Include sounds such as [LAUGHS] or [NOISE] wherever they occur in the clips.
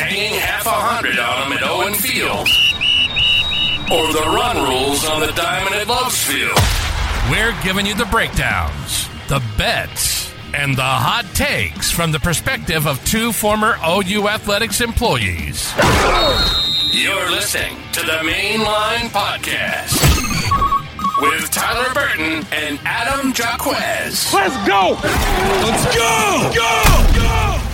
hanging half a hundred on them at Owen Field, or the run rules on the diamond at Love's Field. We're giving you the breakdowns, the bets, and the hot takes from the perspective of two former OU Athletics employees. You're listening to the Mainline Podcast with Tyler Burton and Adam Jaquez. Let's go! Let's go! Go! Go!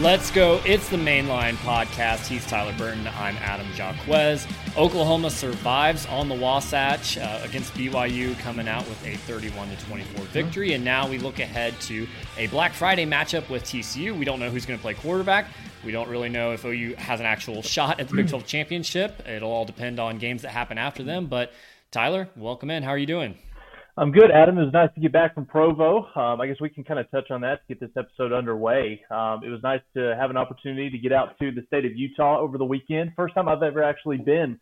Let's go. It's the Mainline Podcast. He's Tyler Burton. I'm Adam Jaquez. Oklahoma survives on the Wasatch uh, against BYU, coming out with a 31 24 victory. And now we look ahead to a Black Friday matchup with TCU. We don't know who's going to play quarterback. We don't really know if OU has an actual shot at the Big 12 championship. It'll all depend on games that happen after them. But Tyler, welcome in. How are you doing? I'm good, Adam. It was nice to get back from Provo. Um, I guess we can kind of touch on that to get this episode underway. Um, it was nice to have an opportunity to get out to the state of Utah over the weekend. First time I've ever actually been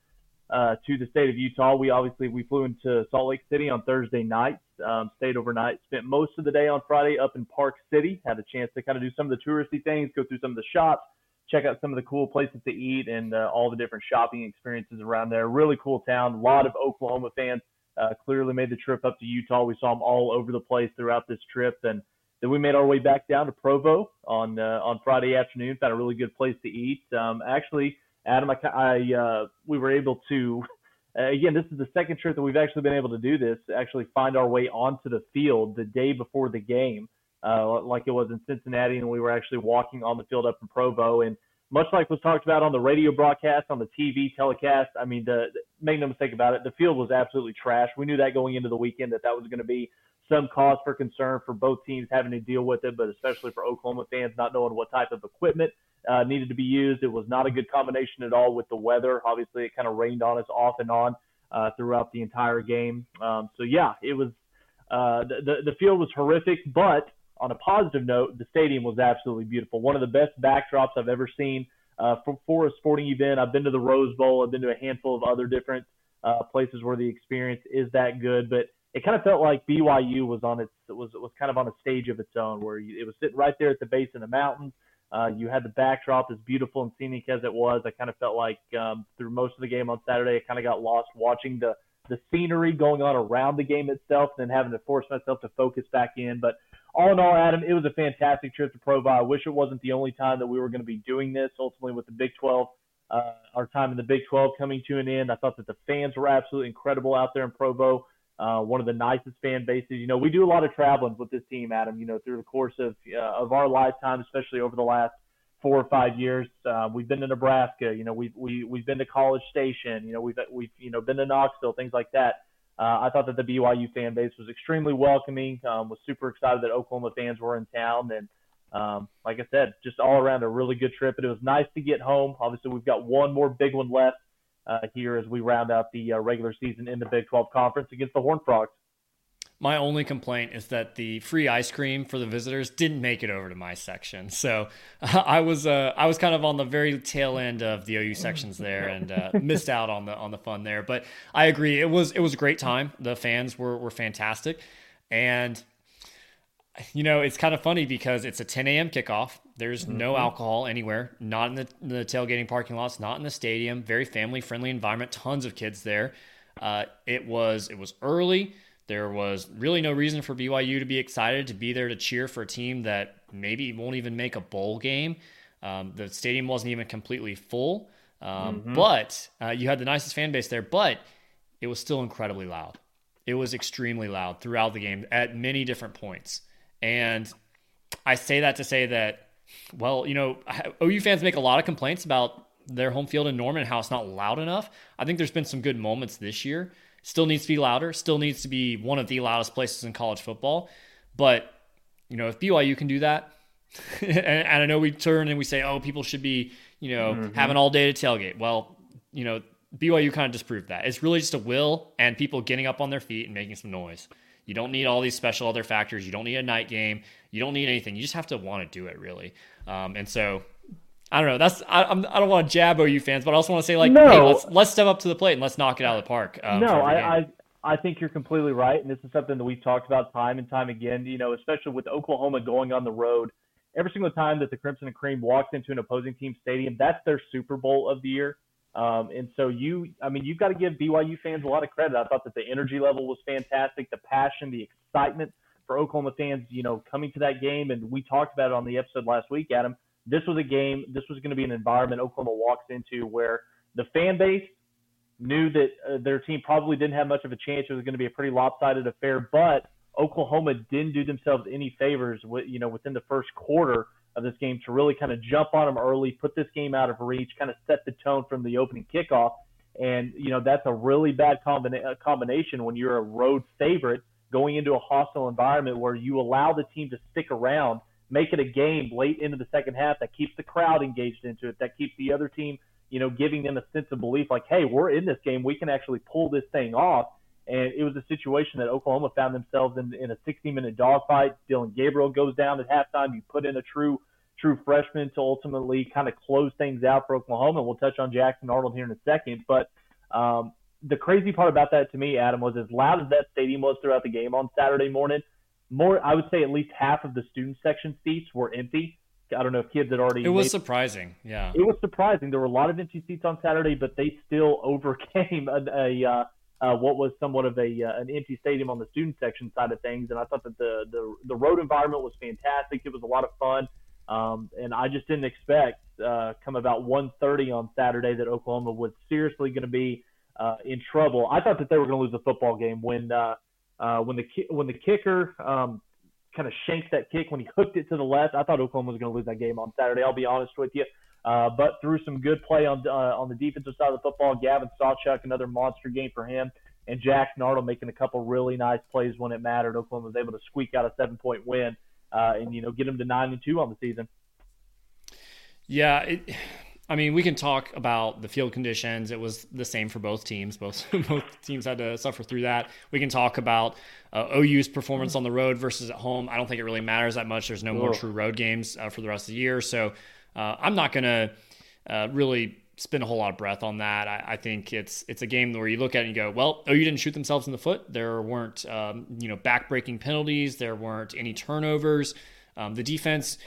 uh, to the state of Utah. We obviously we flew into Salt Lake City on Thursday night, um, stayed overnight, spent most of the day on Friday up in Park City. Had a chance to kind of do some of the touristy things, go through some of the shops, check out some of the cool places to eat, and uh, all the different shopping experiences around there. Really cool town. A lot of Oklahoma fans uh, clearly made the trip up to Utah. We saw them all over the place throughout this trip, and then we made our way back down to Provo on uh, on Friday afternoon. Found a really good place to eat. Um, actually, Adam, I, I uh, we were able to. [LAUGHS] Uh, again, this is the second trip that we've actually been able to do this. Actually, find our way onto the field the day before the game, uh, like it was in Cincinnati, and we were actually walking on the field up in Provo. And much like was talked about on the radio broadcast, on the TV telecast. I mean, the, make no mistake about it, the field was absolutely trash. We knew that going into the weekend that that was going to be some cause for concern for both teams having to deal with it, but especially for Oklahoma fans not knowing what type of equipment uh, needed to be used. It was not a good combination at all with the weather. Obviously, it kind of rained on us off and on uh, throughout the entire game. Um, so yeah, it was uh, the, the the field was horrific, but on a positive note, the stadium was absolutely beautiful. One of the best backdrops I've ever seen uh, for, for a sporting event. I've been to the Rose Bowl. I've been to a handful of other different uh, places where the experience is that good, but it kind of felt like BYU was on its was was kind of on a stage of its own, where you, it was sitting right there at the base of the mountains. Uh, you had the backdrop as beautiful and scenic as it was. I kind of felt like um, through most of the game on Saturday, I kind of got lost watching the the scenery going on around the game itself, and then having to force myself to focus back in. But all in all, Adam, it was a fantastic trip to Provo. I wish it wasn't the only time that we were going to be doing this. Ultimately, with the Big 12, uh, our time in the Big 12 coming to an end, I thought that the fans were absolutely incredible out there in Provo. Uh, one of the nicest fan bases. You know, we do a lot of traveling with this team, Adam. You know, through the course of uh, of our lifetime, especially over the last four or five years. Uh, we've been to Nebraska. You know, we've we, we've been to College Station. You know, we've we've you know been to Knoxville, things like that. Uh, I thought that the BYU fan base was extremely welcoming. Um, was super excited that Oklahoma fans were in town, and um, like I said, just all around a really good trip. And it was nice to get home. Obviously, we've got one more big one left uh, here as we round out the uh, regular season in the Big 12 Conference against the Horned Frogs. My only complaint is that the free ice cream for the visitors didn't make it over to my section. So uh, [LAUGHS] I was uh, I was kind of on the very tail end of the OU sections there and uh, [LAUGHS] missed out on the on the fun there. But I agree, it was it was a great time. The fans were were fantastic, and you know it's kind of funny because it's a 10 a.m. kickoff. There's mm-hmm. no alcohol anywhere, not in the, the, tailgating parking lots, not in the stadium. Very family friendly environment. Tons of kids there. Uh, it was it was early there was really no reason for BYU to be excited to be there to cheer for a team that maybe won't even make a bowl game. Um, the stadium wasn't even completely full, um, mm-hmm. but uh, you had the nicest fan base there. But it was still incredibly loud. It was extremely loud throughout the game at many different points. And I say that to say that, well, you know, OU fans make a lot of complaints about their home field in Norman, how it's not loud enough. I think there's been some good moments this year. Still needs to be louder. Still needs to be one of the loudest places in college football. But you know, if BYU can do that, [LAUGHS] and, and, I know we turn and we say, oh, people should be, you know, mm-hmm. having all day to tailgate. Well, you know, BYU kind of disproved that. It's really just a will and people getting up on their feet and making some noise. You don't need all these special other factors. You don't need a night game. You don't need anything. You just have to want to do it, really. Um, and so I don't know. That's I, I'm, I do not want to jab OU fans, but I also want to say like, no. hey, let's let's step up to the plate and let's knock it out of the park. Um, no, I, I I think you're completely right, and this is something that we've talked about time and time again. You know, especially with Oklahoma going on the road every single time that the Crimson and Cream walks into an opposing team stadium, that's their Super Bowl of the year. Um, and so you, I mean, you've got to give BYU fans a lot of credit. I thought that the energy level was fantastic, the passion, the excitement for Oklahoma fans, you know, coming to that game. And we talked about it on the episode last week, Adam. This was a game. This was going to be an environment Oklahoma walks into where the fan base knew that uh, their team probably didn't have much of a chance. It was going to be a pretty lopsided affair, but Oklahoma didn't do themselves any favors, with, you know, within the first quarter of this game to really kind of jump on them early, put this game out of reach, kind of set the tone from the opening kickoff. And you know that's a really bad combina- uh, combination when you're a road favorite going into a hostile environment where you allow the team to stick around, make it a game late into the second half that keeps the crowd engaged into it, that keeps the other team, you know, giving them a sense of belief like, hey, we're in this game, we can actually pull this thing off. And it was a situation that Oklahoma found themselves in, in a 60 minute dogfight. Dillon Gabriel goes down at halftime. You put in a true true freshman to ultimately kind of close things out for Oklahoma. We'll touch on Jackson Arnold here in a second. But um, the crazy part about that to me, Adam, was as loud as that stadium was throughout the game on Saturday morning, more I would say at least half of the student section seats were empty. I don't know if kids had already. It was made, surprising. Yeah. It was surprising. There were a lot of empty seats on Saturday, but they still [LAUGHS] overcame a, a uh, uh, what was somewhat of a uh, an empty stadium on the student section side of things. And I thought that the the the road environment was fantastic. It was a lot of fun. Um, and I just didn't expect uh, come about 1:30 on Saturday that Oklahoma was seriously going to be uh, in trouble. I thought that they were going to lose the football game when uh, when the ki- when the kicker um, kind of shanked that kick when he hooked it to the left. I thought Oklahoma was going to lose that game on Saturday. I'll be honest with you. Uh, but through some good play on uh, on the defensive side of the football, Gavin Sawchuk, another monster game for him, and Jack Arnold making a couple really nice plays when it mattered. Oklahoma was able to squeak out a seven point win uh, and you know get them to nine and two on the season. Yeah, it, I mean, we can talk about the field conditions. It was the same for both teams. Both [LAUGHS] both teams had to suffer through that. We can talk about uh, OU's performance on the road versus at home. I don't think it really matters that much. There's no more true road games uh, for the rest of the year, so uh, I'm not going to uh, really spend a whole lot of breath on that. I, I, think it's it's a game where you look at it and you go, well, OU didn't shoot themselves in the foot. There weren't um, you know backbreaking penalties. There weren't any turnovers. Um, the defense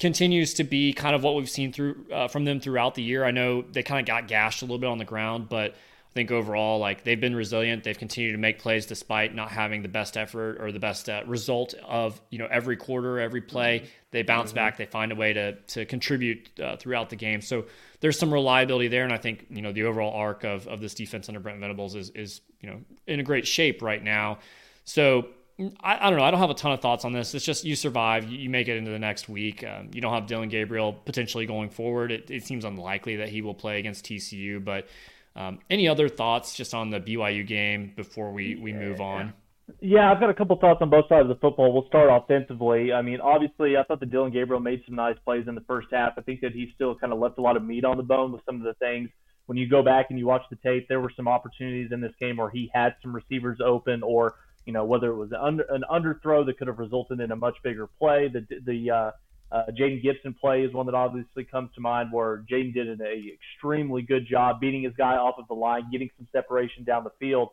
continues to be kind of what we've seen through uh, from them throughout the year. I know they kind of got gashed a little bit on the ground, but I think overall, like they've been resilient. They've continued to make plays despite not having the best effort or the best uh, result of you know every quarter, every play. Mm-hmm. They bounce mm-hmm. back. They find a way to to contribute uh, throughout the game. So there's some reliability there, and I think you know the overall arc of of this defense under Brent Venables is is you know in a great shape right now. So I, I, don't know. I don't have a ton of thoughts on this. It's just you survive, you make it into the next week. Um, you don't have Dillon Gabriel potentially going forward. It, it, seems unlikely that he will play against TCU. But um, any other thoughts just on the BYU game before we, we move on? Yeah, I've got a couple thoughts on both sides of the football. We'll start offensively. I mean, obviously, I thought that Dillon Gabriel made some nice plays in the first half. I think that he still kind of left a lot of meat on the bone with some of the things. When you go back and you watch the tape, there were some opportunities in this game where he had some receivers open or – you know, whether it was an under an underthrow that could have resulted in a much bigger play. The the uh, uh, Jayden Gibson play is one that obviously comes to mind, where Jayden did an extremely good job beating his guy off of the line, getting some separation down the field,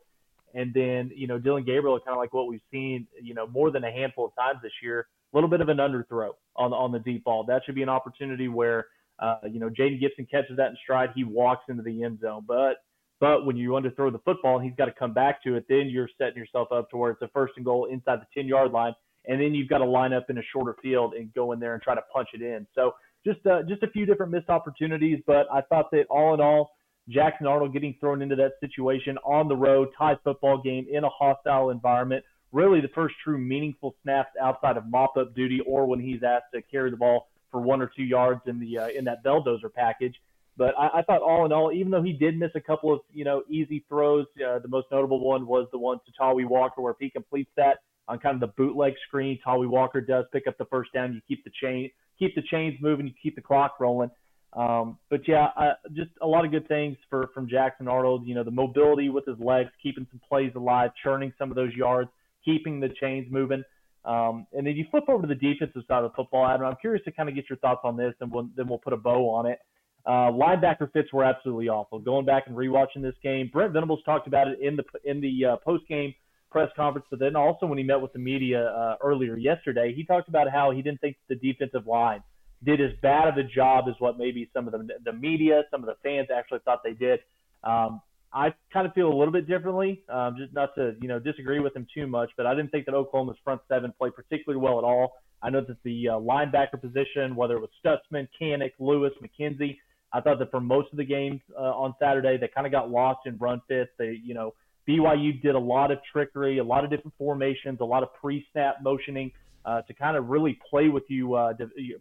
and then you know Dillon Gabriel, kind of like what we've seen, you know, more than a handful of times this year, a little bit of an underthrow on on the deep ball. That should be an opportunity where. Uh, you know, Jayden Gibson catches that in stride. He walks into the end zone. But but when you underthrow the football and he's got to come back to it, then you're setting yourself up to where it's a first and goal inside the 10 yard line. And then you've got to line up in a shorter field and go in there and try to punch it in. So just uh, just a few different missed opportunities. But I thought that all in all, Jackson Arnold getting thrown into that situation on the road, tied football game in a hostile environment, really the first true meaningful snaps outside of mop up duty or when he's asked to carry the ball for one or two yards in the uh, in that belldozer package. But I, I thought all in all, even though he did miss a couple of you know easy throws, uh, the most notable one was the one to Tawee Walker where if he completes that on kind of the bootleg screen, Tawee Walker does pick up the first down. You keep the chain, keep the chains moving, you keep the clock rolling. Um, but yeah, uh, just a lot of good things for from Jackson Arnold. You know, the mobility with his legs, keeping some plays alive, churning some of those yards, keeping the chains moving. Um, and then you flip over to the defensive side of the football, Adam. I'm curious to kind of get your thoughts on this, and we'll, then we'll put a bow on it. Uh, linebacker fits were absolutely awful. Going back and rewatching this game, Brent Venables talked about it in the in the uh, post game press conference, but then also when he met with the media uh, earlier yesterday, he talked about how he didn't think the defensive line did as bad of a job as what maybe some of the the media, some of the fans actually thought they did. Um, I kind of feel a little bit differently, um, just not to you know disagree with him too much, but I didn't think that Oklahoma's front seven played particularly well at all. I know that the uh, linebacker position, whether it was Stutsman, Kanak, Lewis, McKenzie, I thought that for most of the games uh, on Saturday, they kind of got lost in run fits. They, you know, BYU did a lot of trickery, a lot of different formations, a lot of pre-snap motioning uh, to kind of really play with you, uh,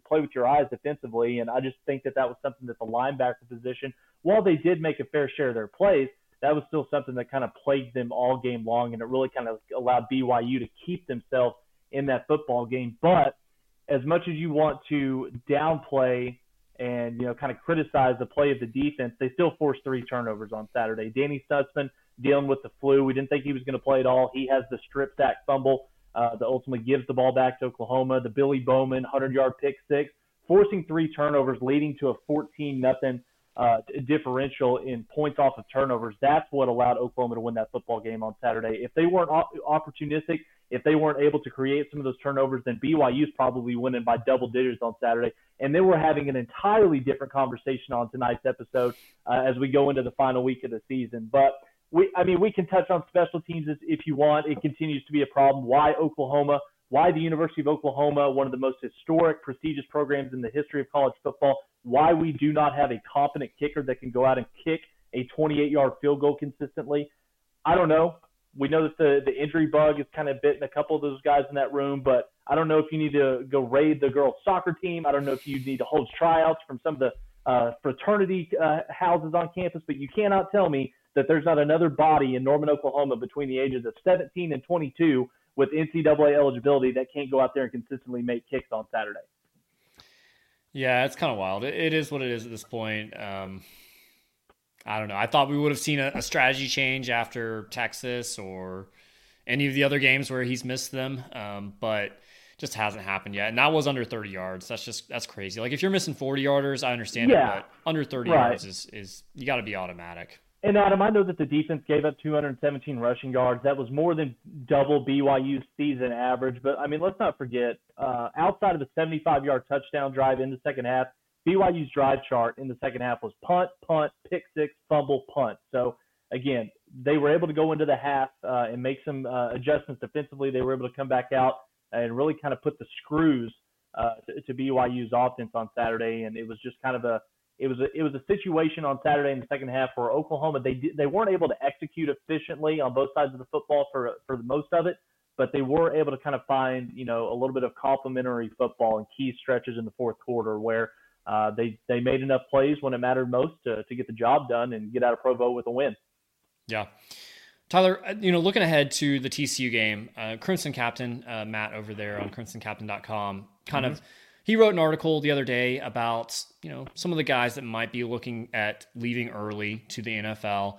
play with your eyes defensively. And I just think that that was something that the linebacker position, while they did make a fair share of their plays, that was still something that kind of plagued them all game long, and it really kind of allowed BYU to keep themselves in that football game. But as much as you want to downplay and you know kind of criticize the play of the defense, they still forced three turnovers on Saturday. Danny Stutsman dealing with the flu. We didn't think he was going to play at all. He has the strip sack fumble uh, that ultimately gives the ball back to Oklahoma. The Billy Bowman 100 yard pick six, forcing three turnovers, leading to a 14 nothing uh, differential in points off of turnovers. That's what allowed Oklahoma to win that football game on Saturday. If they weren't opportunistic, if they weren't able to create some of those turnovers, then BYU's probably winning by double digits on Saturday. And then we're having an entirely different conversation on tonight's episode uh, as we go into the final week of the season. But we, I mean, we can touch on special teams if you want. It continues to be a problem. Why Oklahoma? Why the University of Oklahoma, one of the most historic, prestigious programs in the history of college football, why we do not have a competent kicker that can go out and kick a 28 yard field goal consistently. I don't know. We know that the, the injury bug has kind of bitten a couple of those guys in that room, but I don't know if you need to go raid the girls' soccer team. I don't know if you need to hold tryouts from some of the uh, fraternity uh, houses on campus, but you cannot tell me that there's not another body in Norman, Oklahoma between the ages of 17 and 22 with NCAA eligibility that can't go out there and consistently make kicks on Saturday. Yeah, it's kind of wild. It, it is what it is at this point. Um, I don't know. I thought we would have seen a, a, strategy change after Texas or any of the other games where he's missed them, um, but just hasn't happened yet. And that was under 30 yards. That's just that's crazy. Like if you're missing 40 yarders, I understand yeah. it, but under 30 right. yards is is you got to be automatic. And Adam, I know that the defense gave up 217 rushing yards. That was more than double BYU's season average. But I mean, let's not forget, uh, outside of a 75-yard touchdown drive in the second half, BYU's drive chart in the second half was punt, punt, pick six, fumble, punt. So again, they were able to go into the half uh, and make some uh, adjustments defensively. They were able to come back out and really kind of put the screws uh, to, to BYU's offense on Saturday. And it was just kind of a it was a, it was a situation on Saturday in the second half where Oklahoma they they weren't able to execute efficiently on both sides of the football for for the most of it, but they were able to kind of find you know a little bit of complementary football and key stretches in the fourth quarter where uh, they they made enough plays when it mattered most to to get the job done and get out of Provo with a win. Yeah. Tyler, uh, you know, looking ahead to the TCU game, uh, Crimson Captain uh, Matt over there on crimsoncaptain.com kind mm-hmm. of he wrote an article the other day about you know some of the guys that might be looking at leaving early to the NFL,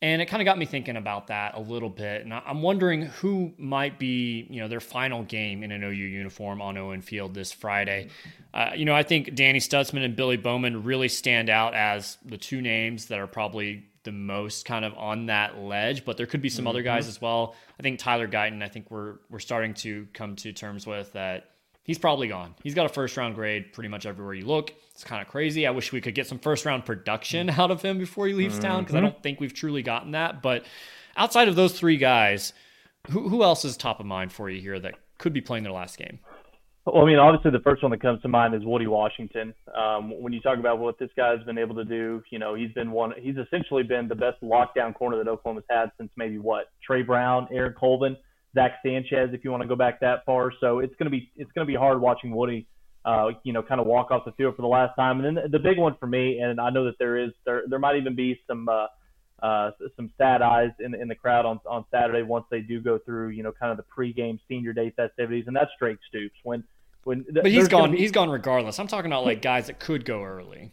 and it kind of got me thinking about that a little bit. And I'm wondering who might be you know their final game in an OU uniform on Owen Field this Friday. Uh, you know, I think Danny Stutsman and Billy Bowman really stand out as the two names that are probably the most kind of on that ledge, but there could be some mm-hmm. other guys as well. I think Tyler Guyton, I think we're we're starting to come to terms with that he's probably gone. He's got a first round grade pretty much everywhere you look. It's kind of crazy. I wish we could get some first round production [LAUGHS] out of him before he leaves mm-hmm. town because I don't think we've truly gotten that. But outside of those three guys, who, who else is top of mind for you here that could be playing their last game? Well, I mean, obviously the first one that comes to mind is Woody Washington. Um, when you talk about what this guy's been able to do, you know, he's been one. He's essentially been the best lockdown corner that Oklahoma's had since maybe what Trey Brown, Aaron Colvin. Zach Sanchez, if you want to go back that far. So it's gonna be it's gonna be hard watching Woody, uh, you know, kind of walk off the field for the last time. And then the, the big one for me, and I know that there is there there might even be some uh, uh, some sad eyes in in the crowd on on Saturday once they do go through you know kind of the pregame senior day festivities, and that's Drake Stoops when. When th- but he's gone. Be, he's gone regardless. I'm talking about like guys that could go early.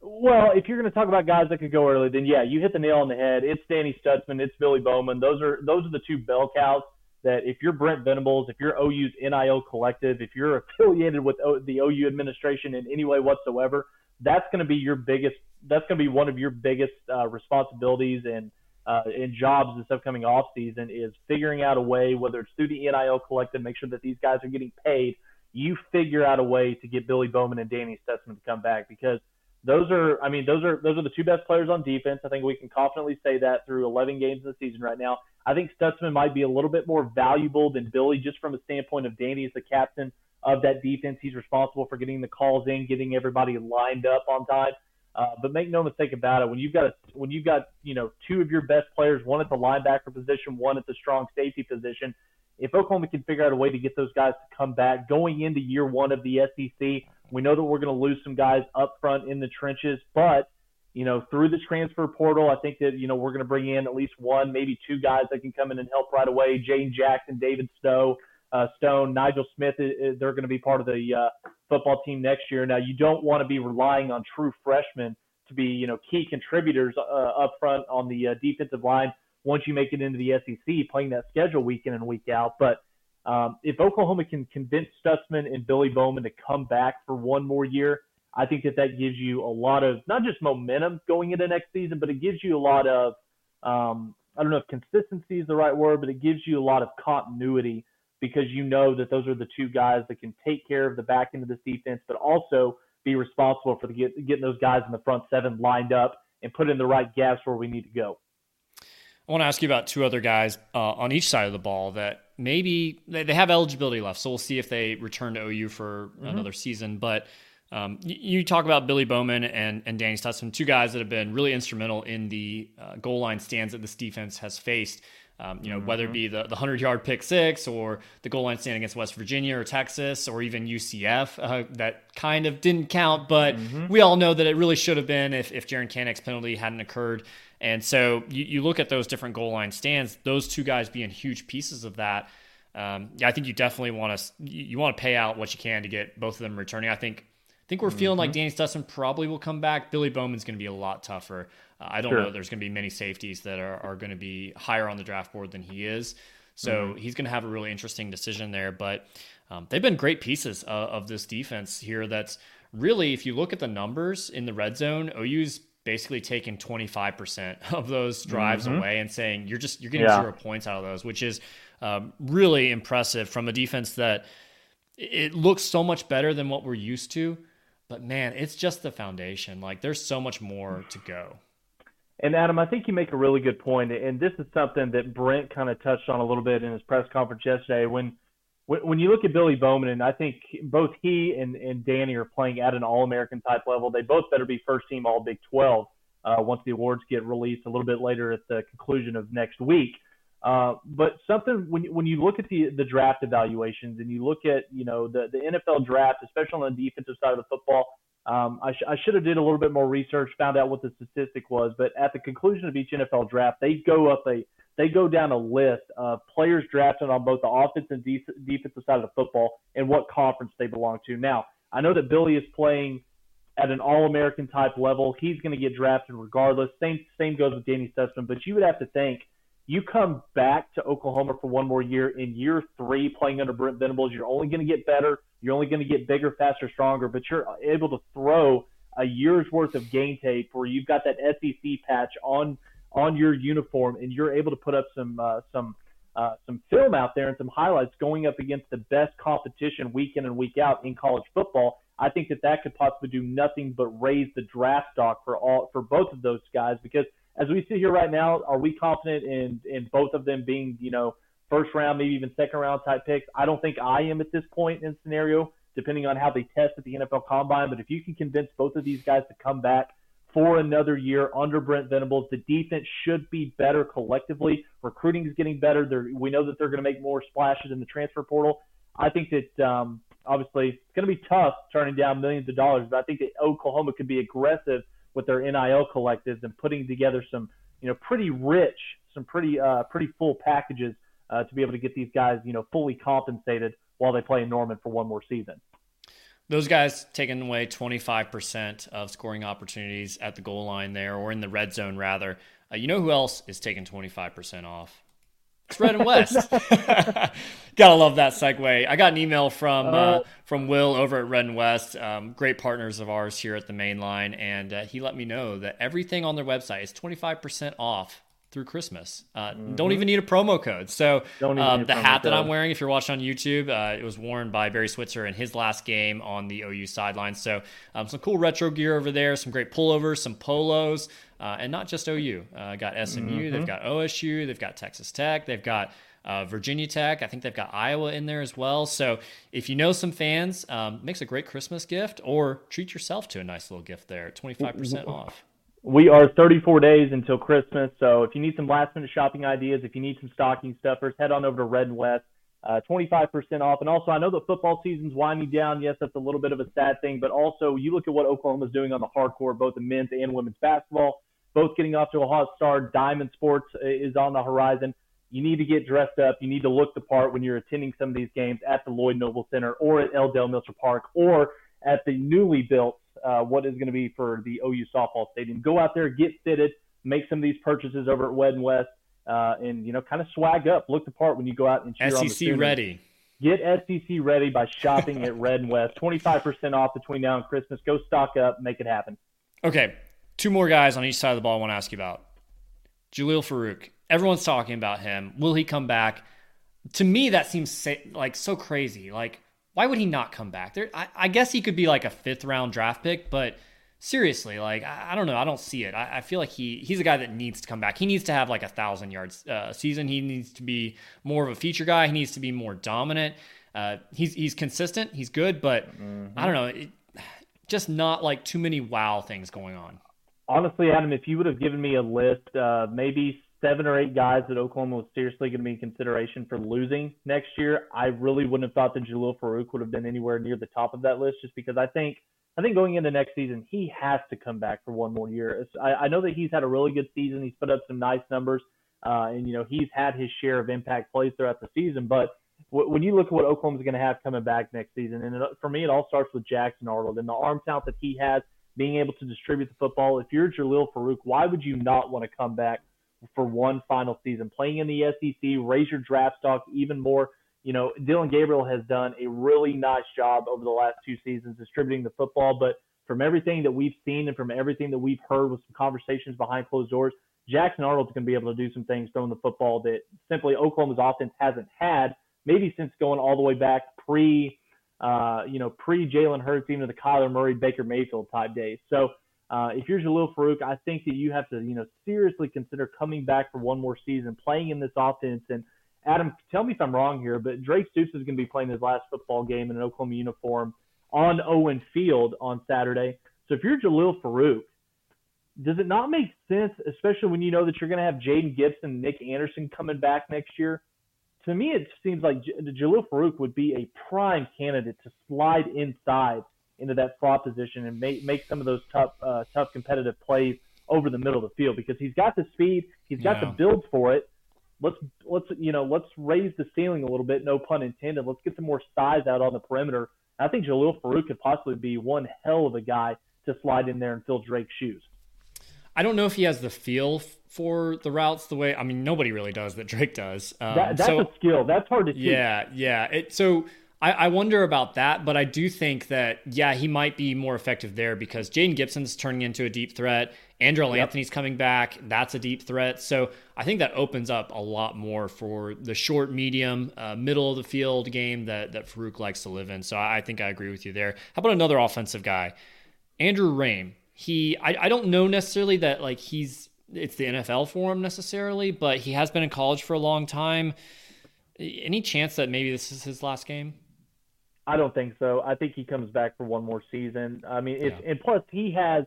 Well, if you're going to talk about guys that could go early, then yeah, you hit the nail on the head. It's Danny Stutsman, it's Billy Bowman. Those are those are the two bell cows that if you're Brent Venables, if you're OU's NIL collective, if you're [LAUGHS] affiliated with o, the OU administration in any way whatsoever, that's going to be your biggest. That's going to be one of your biggest uh, responsibilities and uh, in jobs this upcoming off season is figuring out a way, whether it's through the NIL collective, make sure that these guys are getting paid. You figure out a way to get Billy Bowman and Danny Stutsman to come back because those are, I mean, those are those are the two best players on defense. I think we can confidently say that through 11 games in the season right now. I think Stutsman might be a little bit more valuable than Billy just from a standpoint of Danny as the captain of that defense. He's responsible for getting the calls in, getting everybody lined up on time. Uh, but make no mistake about it, when you've got a, when you've got you know two of your best players, one at the linebacker position, one at the strong safety position, if Oklahoma can figure out a way to get those guys to come back going into year one of the SEC, we know that we're going to lose some guys up front in the trenches, but you know through the transfer portal, I think that you know we're going to bring in at least one, maybe two guys that can come in and help right away. Jane Jackson, David Stowe uh, Stone, Nigel Smith, they're going to be part of the uh, football team next year. Now, you don't want to be relying on true freshmen to be, you know, key contributors uh, up front on the uh, defensive line once you make it into the SEC, playing that schedule week in and week out. But um, if Oklahoma can convince Stutsman and Billy Bowman to come back for one more year, I think that that gives you a lot of not just momentum going into next season, but it gives you a lot of um, I don't know if consistency is the right word, but it gives you a lot of continuity because you know that those are the two guys that can take care of the back end of this defense, but also be responsible for the, get, getting those guys in the front seven lined up and put in the right gaps where we need to go. I want to ask you about two other guys uh, on each side of the ball that maybe they have eligibility left. So we'll see if they return to OU for mm-hmm. another season. But um, you, talk about Billy Bowman and, and Danny Stutsman, two guys that have been really instrumental in the uh, goal line stands that this defense has faced. Um, you know, mm-hmm. whether it mm-hmm. be the, the 100 yard pick six or the goal line stand against West Virginia or Texas or even UCF, uh, that kind of didn't count, but mm-hmm. we all know that it really should have been if, if Jaren Kanak's penalty hadn't occurred. And so you, you look at those different goal line stands, those two guys being huge pieces of that. Um, yeah, I think you definitely want to you want to pay out what you can to get both of them returning. I think I think we're feeling mm-hmm. like Danny Stutsman probably will come back. Billy Bowman's going to be a lot tougher. I don't sure. know there's going to be many safeties that are, are going to be higher on the draft board than he is. So mm-hmm. he's going to have a really interesting decision there. But um, they've been great pieces of, of, this defense here. That's really, if you look at the numbers in the red zone, OU's basically taking 25% [LAUGHS] of those drives mm-hmm. away and saying you're just you're getting yeah. zero points out of those, which is um, really impressive from a defense that it looks so much better than what we're used to. But man, it's just the foundation. Like there's so much more to go. And Adam, I think you make a really good point, and this is something that Brent kind of touched on a little bit in his press conference yesterday. When when you look at Billy Bowman, and I think both he and, and Danny are playing at an All-American type level. They both better be first team All Big 12 uh, once the awards get released a little bit later at the conclusion of next week. Uh, but something when when you look at the the draft evaluations and you look at you know the the NFL draft, especially on the defensive side of the football, um, I, sh- I should have did a little bit more research, found out what the statistic was. But at the conclusion of each NFL draft, they go up a they go down a list of players drafted on both the offense and de- defensive side of the football and what conference they belong to. Now, I know that Billy is playing at an All-American type level. He's going to get drafted regardless. Same same goes with Danny Stutsman. But you would have to think you come back to Oklahoma for one more year. In year three, playing under Brent Venables, you're only going to get better. You're only going to get bigger, faster, stronger. But you're able to throw a year's worth of game tape where you've got that SEC patch on on your uniform, and you're able to put up some uh, some uh, some film out there and some highlights going up against the best competition week in and week out in college football. I think that that could possibly do nothing but raise the draft stock for all for both of those guys because as we sit here right now, are we confident in in both of them being you know first round, maybe even second round type picks? I don't think I am at this point in scenario, depending on how they test at the NFL Combine. But if you can convince both of these guys to come back for another year under Brent Venables, the defense should be better collectively. Recruiting is getting better. They're, we know that they're going to make more splashes in the transfer portal. I think that um, obviously it's going to be tough turning down millions of dollars, but I think that Oklahoma could be aggressive with their NIL collectives and putting together some, you know, pretty rich, some pretty uh, pretty full packages uh, to be able to get these guys, you know, fully compensated while they play in Norman for one more season. Those guys taking away 25% of scoring opportunities at the goal line there, or in the red zone rather. Uh, you know who else is taking 25% off? It's Red and West. [LAUGHS] [LAUGHS] Gotta love that segue. I got an email from uh, uh, from Will over at Red and West, um, great partners of ours here at the main line, and uh, he let me know that everything on their website is 25% off through Christmas. Uh, mm-hmm. Don't even need a promo code. So um, the hat code. that I'm wearing, if you're watching on YouTube, uh, it was worn by Barry Switzer in his last game on the OU sideline. So um, some cool retro gear over there, some great pullovers, some polos, uh, and not just OU. Uh, got SMU, mm-hmm. they've got OSU, they've got Texas Tech, they've got uh, Virginia Tech. I think they've got Iowa in there as well. So if you know some fans, um, makes a great Christmas gift, or treat yourself to a nice little gift there, 25% off. We are 34 days until Christmas, so if you need some last minute shopping ideas, if you need some stocking stuffers, head on over to Red and West. Uh, 25% off. And also, I know the football season's winding down. Yes, that's a little bit of a sad thing, but also you look at what Oklahoma's doing on the hardcore, both in men's and women's basketball, both getting off to a hot start. Diamond Sports is on the horizon. You need to get dressed up. You need to look the part when you're attending some of these games at the Lloyd Noble Center or at L. Dale Mitchell Park or at the newly built uh, what is going to be for the OU softball stadium. Go out there, get fitted, make some of these purchases over at Red and West, uh, and you know, kind of swag up, look the part when you go out and cheer SEC on the SEC ready. Get SEC ready by shopping at Red and West. Twenty five percent off between now and Christmas. Go stock up, make it happen. Okay, two more guys on each side of the ball. I want to ask you about Jalil Farooq. Everyone's talking about him. Will he come back? To me, that seems like so crazy. Like why would he not come back? There, I, I, guess he could be like a fifth round draft pick, but seriously, like I, I don't know, I don't see it. I, I, feel like he he's a guy that needs to come back. He needs to have like a thousand yards uh, a season. He needs to be more of a feature guy. He needs to be more dominant. Uh, he's he's consistent. He's good, but mm-hmm. I don't know. It, just not like too many wow things going on. Honestly, Adam, if you would have given me a list, uh, maybe seven or eight guys that Oklahoma was seriously going to be in consideration for losing next year, I really wouldn't have thought that Jalil Farooq would have been anywhere near the top of that list, just because I think I think going into next season he has to come back for one more year. I, I know that he's had a really good season. He's put up some nice numbers, uh, and you know he's had his share of impact plays throughout the season. But when you look at what Oklahoma's going to have coming back next season, and it, for me it all starts with Jackson Arnold and the arm talent that he has, being able to distribute the football. If you're Jalil Farooq, why would you not want to come back? For one final season. Playing in the SEC, raise your draft stock even more. You know, Dillon Gabriel has done a really nice job over the last two seasons distributing the football, but from everything that we've seen and from everything that we've heard with some conversations behind closed doors, Jackson Arnold's going to be able to do some things throwing the football that simply Oklahoma's offense hasn't had, maybe since going all the way back pre, uh, you know, pre Jalen Hurts, even to the Kyler Murray, Baker Mayfield type days. So uh, if you're Jalil Farooq, I think that you have to, you know, seriously consider coming back for one more season, playing in this offense. And Adam, tell me if I'm wrong here, but Drake Stoops is going to be playing his last football game in an Oklahoma uniform on Owen Field on Saturday. So if you're Jalil Farooq, does it not make sense, especially when you know that you're going to have Jayden Gibson, Nick Anderson coming back next year? To me, it seems like J- Jalil Farooq would be a prime candidate to slide inside into that slot position and make make some of those tough uh, tough competitive plays over the middle of the field because he's got the speed, he's got yeah. the build for it. Let's let's you know let's raise the ceiling a little bit, no pun intended. Let's get some more size out on the perimeter. I think Jalil Farooq could possibly be one hell of a guy to slide in there and fill Drake's shoes. I don't know if he has the feel for the routes the way I mean nobody really does that Drake does. Um, that, that's so, a skill. That's hard to teach. Yeah, yeah. It, so I, I wonder about that, but I do think that yeah, he might be more effective there because Jayden Gibson's turning into a deep threat. Andrew yep. Anthony's coming back. That's a deep threat. So I think that opens up a lot more for the short, medium, uh, middle of the field game that that Farooq likes to live in. So I, I think I agree with you there. How about another offensive guy, Andrew Raym? He I, I don't know necessarily that like he's it's the NFL for him necessarily, but he has been in college for a long time. Any chance that maybe this is his last game? I don't think so. I think he comes back for one more season. I mean, it's, yeah. and plus he has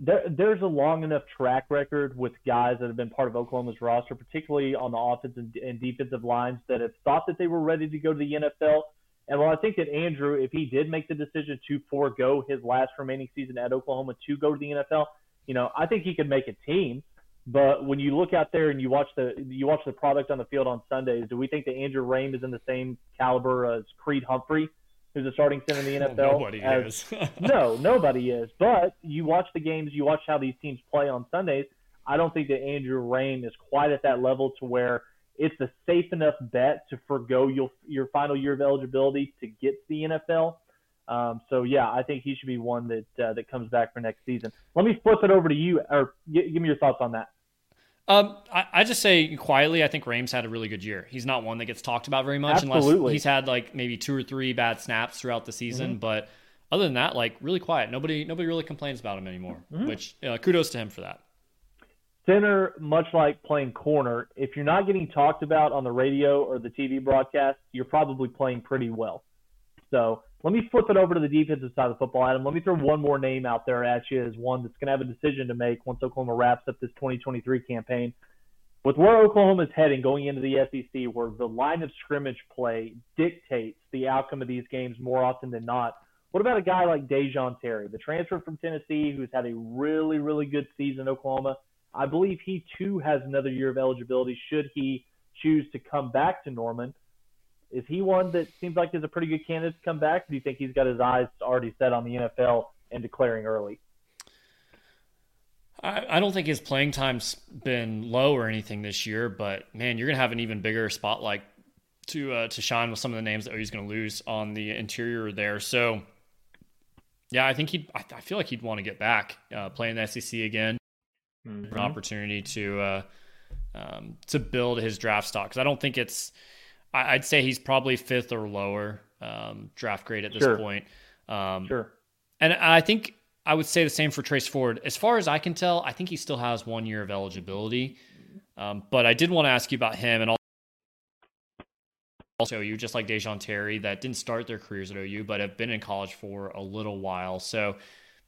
there, there's a long enough track record with guys that have been part of Oklahoma's roster, particularly on the offensive and defensive lines, that have thought that they were ready to go to the NFL. And while I think that Andrew, if he did make the decision to forego his last remaining season at Oklahoma to go to the NFL, you know, I think he could make a team. But when you look out there and you watch the you watch the product on the field on Sundays, do we think that Andrew Raym is in the same caliber as Creed Humphrey? Who's a starting center in the [LAUGHS] NFL. nobody as, is. [LAUGHS] [LAUGHS] no, nobody is. But you watch the games, you watch how these teams play on Sundays. I don't think that Andrew Raym is quite at that level to where it's a safe enough bet to forego your your final year of eligibility to get to the NFL. Um, so yeah, I think he should be one that uh, that comes back for next season. Let me flip it over to you, or g- give me your thoughts on that. Um, I, I, just say quietly, I think Raym's had a really good year. He's not one that gets talked about very much Absolutely. unless he's had like maybe two or three bad snaps throughout the season. Mm-hmm. But other than that, like really quiet. Nobody nobody really complains about him anymore. Mm-hmm. Which uh, kudos to him for that. Center, much like playing corner, if you're not getting talked about on the radio or the TV broadcast, you're probably playing pretty well. So let me flip it over to the defensive side of the football, Adam. Let me throw one more name out there at you as one that's going to have a decision to make once Oklahoma wraps up this 2023 campaign. With where Oklahoma is heading going into the SEC, where the line of scrimmage play dictates the outcome of these games more often than not, what about a guy like Da'Jon Terry, the transfer from Tennessee, who's had a really, really good season in Oklahoma? I believe he too has another year of eligibility should he choose to come back to Norman. Is he one that seems like is a pretty good candidate to come back? Do you think he's got his eyes already set on the NFL and declaring early? I, I don't think his playing time's been low or anything this year, but man, you're gonna have an even bigger spotlight to uh, to shine with some of the names that he's gonna lose on the interior there. So, yeah, I think he. I, I feel like he'd want to get back uh, playing the SEC again, mm-hmm. an opportunity to uh, um, to build his draft stock because I don't think it's I, would say he's probably fifth or lower um, draft grade at this sure. point. Um, sure. And I think I would say the same for Trace Ford. As far as I can tell, I think he still has one year of eligibility. Um, but I did want to ask you about him and also you just like Da'Jon Terry that didn't start their careers at OU but have been in college for a little while. So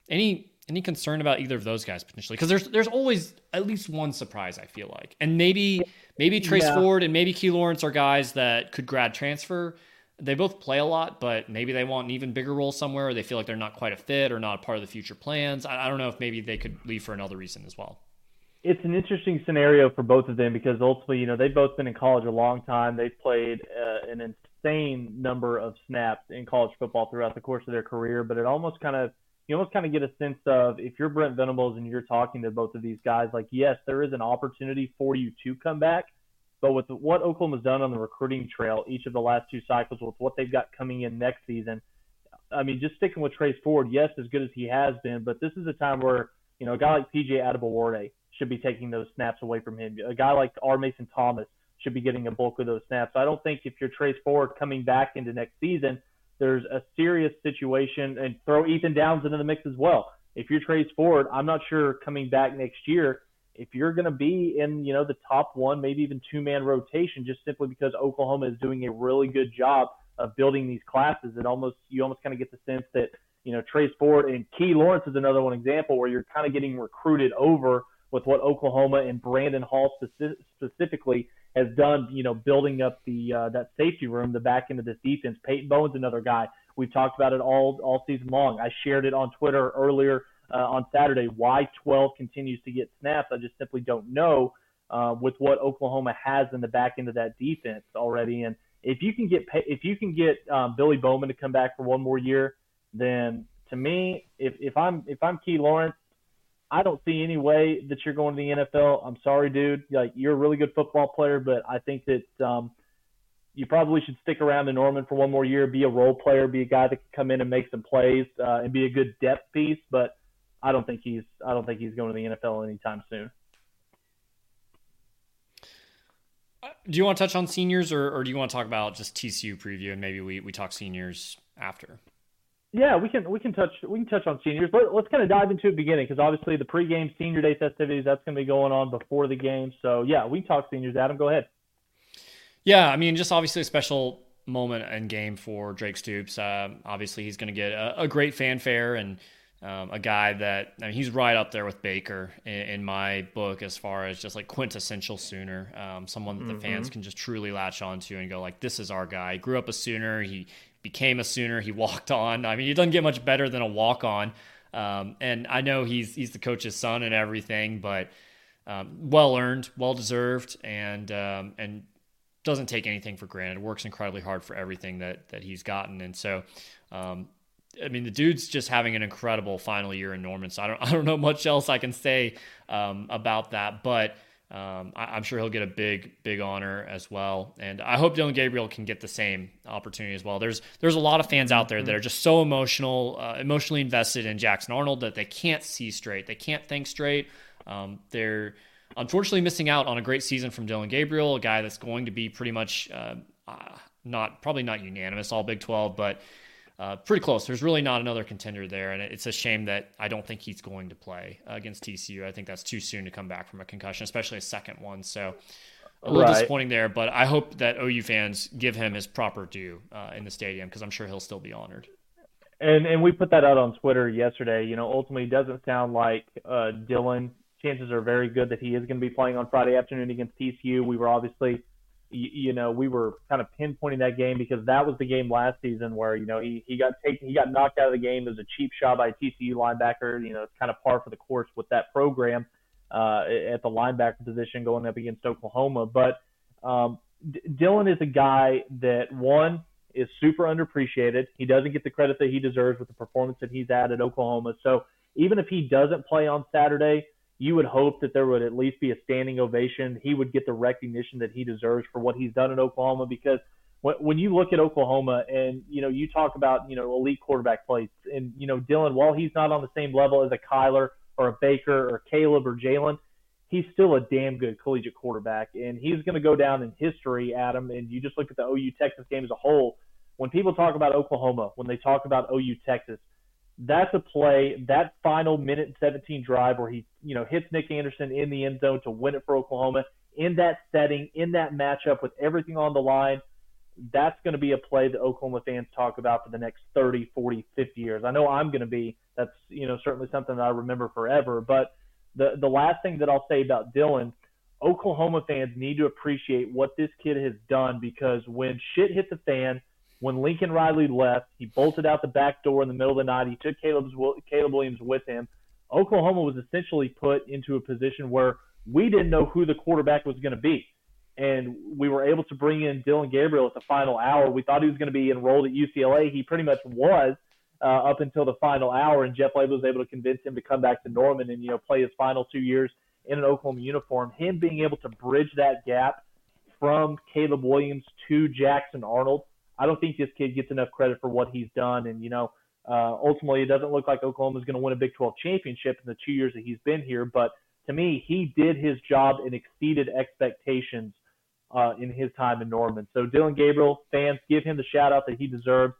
any any concern about either of those guys potentially? Because there's there's always at least one surprise. I feel like, and maybe maybe Trace yeah. Ford and maybe Key Lawrence are guys that could grad transfer. They both play a lot, but maybe they want an even bigger role somewhere. Or they feel like they're not quite a fit or not a part of the future plans. I, I don't know if maybe they could leave for another reason as well. It's an interesting scenario for both of them because ultimately, you know, they've both been in college a long time. They've played uh, an insane number of snaps in college football throughout the course of their career, but it almost kind of you almost kind of get a sense of if you're Brent Venables and you're talking to both of these guys, like, yes, there is an opportunity for you to come back. But with what Oklahoma's done on the recruiting trail each of the last two cycles, with what they've got coming in next season, I mean, just sticking with Trace Ford, yes, as good as he has been, but this is a time where, you know, a guy like PJ Adebawore should be taking those snaps away from him. A guy like R. Mason Thomas should be getting a bulk of those snaps. I don't think if you're Trace Ford coming back into next season – there's a serious situation, and throw Ethan Downs into the mix as well. If you're Trace Ford, I'm not sure coming back next year if you're going to be in you know the top one, maybe even two man rotation, just simply because Oklahoma is doing a really good job of building these classes. It almost you almost kind of get the sense that you know Trace Ford and Key Lawrence is another one example where you're kind of getting recruited over with what Oklahoma and Brandon Hall speci- specifically has done, you know, building up the uh, that safety room, the back end of this defense. Peyton Bowen's another guy. We've talked about it all all season long. I shared it on Twitter earlier uh, on Saturday. Why 12 continues to get snaps? I just simply don't know uh, with what Oklahoma has in the back end of that defense already. And if you can get if you can get um, Billy Bowman to come back for one more year, then to me, if if I'm if I'm Key Lawrence, I don't see any way that you're going to the NFL. I'm sorry, dude. Like you're a really good football player, but I think that um, you probably should stick around in Norman for one more year, be a role player, be a guy that can come in and make some plays, uh, and be a good depth piece. But I don't think he's I don't think he's going to the NFL anytime soon. Do you want to touch on seniors, or, or do you want to talk about just TCU preview, and maybe we we talk seniors after? Yeah, we can we can touch we can touch on seniors. But Let, us kind of dive into it beginning because obviously the pregame senior day festivities that's going to be going on before the game. So yeah, we talk seniors. Adam, go ahead. Yeah, I mean, just obviously a special moment and game for Drake Stoops. Uh, obviously, he's going to get a, a, great fanfare and um, a guy that I mean, he's right up there with Baker in, in, my book as far as just like quintessential Sooner, um, someone that the mm-hmm. fans can just truly latch onto and go like, "This is our guy." He grew up a Sooner. He became a Sooner. He walked on. I mean, he doesn't get much better than a walk on. Um, and I know he's he's the coach's son and everything, but um, well earned, well deserved, and um, and doesn't take anything for granted. Works incredibly hard for everything that that he's gotten, and so. Um, I mean, the dude's just having an incredible final year in Norman. So I don't, [LAUGHS] I don't know much else I can say um, about that. But um, I, am sure he'll get a big, big honor as well, and I hope Dillon Gabriel can get the same opportunity as well. There's there's a lot of fans out there that are just so emotional, uh, emotionally invested in Jackson Arnold that they can't see straight, they can't think straight. Um, they're unfortunately missing out on a great season from Dillon Gabriel, a guy that's going to be pretty much uh, uh, not probably not unanimous all Big 12, but uh, pretty close. There's really not another contender there, and it's a shame that I don't think he's going to play against TCU. I think that's too soon to come back from a concussion, especially a second one. So a little right. disappointing there, but I hope that OU fans give him his proper due uh, in the stadium because I'm sure he'll still be honored. And and we put that out on Twitter yesterday. You know, ultimately, it doesn't sound like uh, Dillon. Chances are very good that he is going to be playing on Friday afternoon against TCU. We were obviously, you, know, we were kind of pinpointing that game because that was the game last season where you know he he got taken, he got knocked out of the game. It was a cheap shot by a TCU linebacker. You know, it's kind of par for the course with that program uh, at the linebacker position going up against Oklahoma. But um, D- Dillon is a guy that one is super underappreciated. He doesn't get the credit that he deserves with the performance that he's had at Oklahoma. So even if he doesn't play on Saturday, you would hope that there would at least be a standing ovation. He would get the recognition that he deserves for what he's done in Oklahoma because when, when you look at Oklahoma and you know you talk about you know elite quarterback plays and you know Dillon while he's not on the same level as a Kyler or a Baker or Caleb or Jalen, he's still a damn good collegiate quarterback, and he's going to go down in history, Adam. And you just look at the OU Texas game as a whole. When people talk about Oklahoma, when they talk about OU Texas, that's a play, that final minute 17 drive where he, you know, hits Nic Anderson in the end zone to win it for Oklahoma in that setting, in that matchup with everything on the line. That's going to be a play that Oklahoma fans talk about for the next 30, 40, 50 years. I know I'm going to be. That's, you know, certainly something that I remember forever. But the the last thing that I'll say about Dillon, Oklahoma fans need to appreciate what this kid has done because when shit hit the fan, when Lincoln Riley left, he bolted out the back door in the middle of the night. He took Caleb's, Caleb Williams with him. Oklahoma was essentially put into a position where we didn't know who the quarterback was going to be. And we were able to bring in Dillon Gabriel at the final hour. We thought he was going to be enrolled at UCLA. He pretty much was uh, up until the final hour, and Jeff Lebby was able to convince him to come back to Norman and you know play his final two years in an Oklahoma uniform. Him being able to bridge that gap from Caleb Williams to Jackson Arnold, I don't think this kid gets enough credit for what he's done. And you know, uh, ultimately, it doesn't look like Oklahoma is going to win a Big 12 championship in the two years that he's been here. But to me, he did his job and exceeded expectations uh, in his time in Norman. So Dillon Gabriel, fans, give him the shout out that he deserves.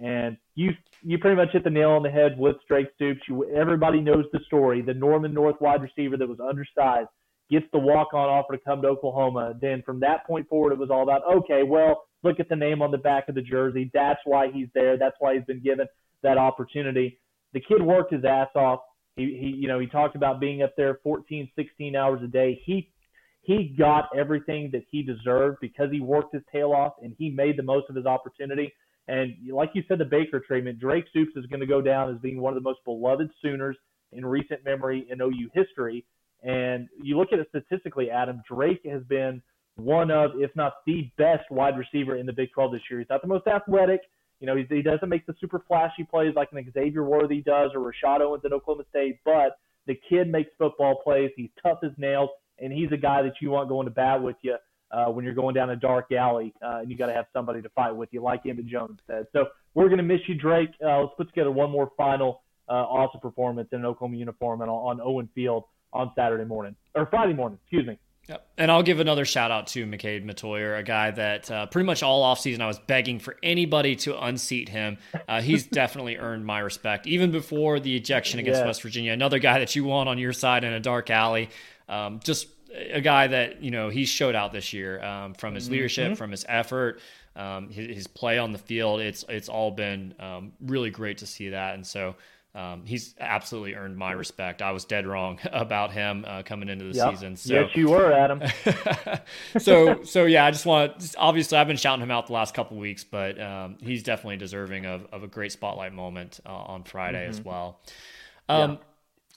And you you pretty much hit the nail on the head with Drake Stoops. You, everybody knows the story. The Norman North wide receiver that was undersized gets the walk on offer to come to Oklahoma. Then from that point forward, it was all about okay, well, look at the name on the back of the jersey. That's why he's there. That's why he's been given that opportunity. The kid worked his ass off. He, he you know, he talked about being up there 14, 16 hours a day. He he got everything that he deserved because he worked his tail off and he made the most of his opportunity. And like you said, the Baker treatment, Drake Stoops is going to go down as being one of the most beloved Sooners in recent memory in OU history. And you look at it statistically, Adam, Drake has been one of, if not the best wide receiver in the Big 12 this year. He's not the most athletic. You know, he doesn't make the super flashy plays like an Xavier Worthy does or Rashod Owens at Oklahoma State, but the kid makes football plays. He's tough as nails, and he's a guy that you want going to bat with you uh, when you're going down a dark alley uh, and you got to have somebody to fight with you, like Emmett Jones said. So we're going to miss you, Drake. Uh, let's put together one more final uh, awesome performance in an Oklahoma uniform and on Owen Field on Saturday morning or Friday morning. Excuse me. Yep. And I'll give another shout out to McKade Mettauer, a guy that uh, pretty much all offseason I was begging for anybody to unseat him. Uh, he's [LAUGHS] definitely earned my respect, even before the ejection against yeah. West Virginia. Another guy that you want on your side in a dark alley. Um, just a guy that you know he showed out this year um, from his leadership, mm-hmm. from his effort, um, his, his, play on the field. It's it's all been um, really great to see that, and so um, he's absolutely earned my respect. I was dead wrong [LAUGHS] about him uh, coming into the yep. season. So, yes, you were, Adam. [LAUGHS] so so yeah, I just want obviously I've been shouting him out the last couple weeks, but um, he's definitely deserving of, of a great spotlight moment uh, on Friday mm-hmm. as well. Yeah. Um,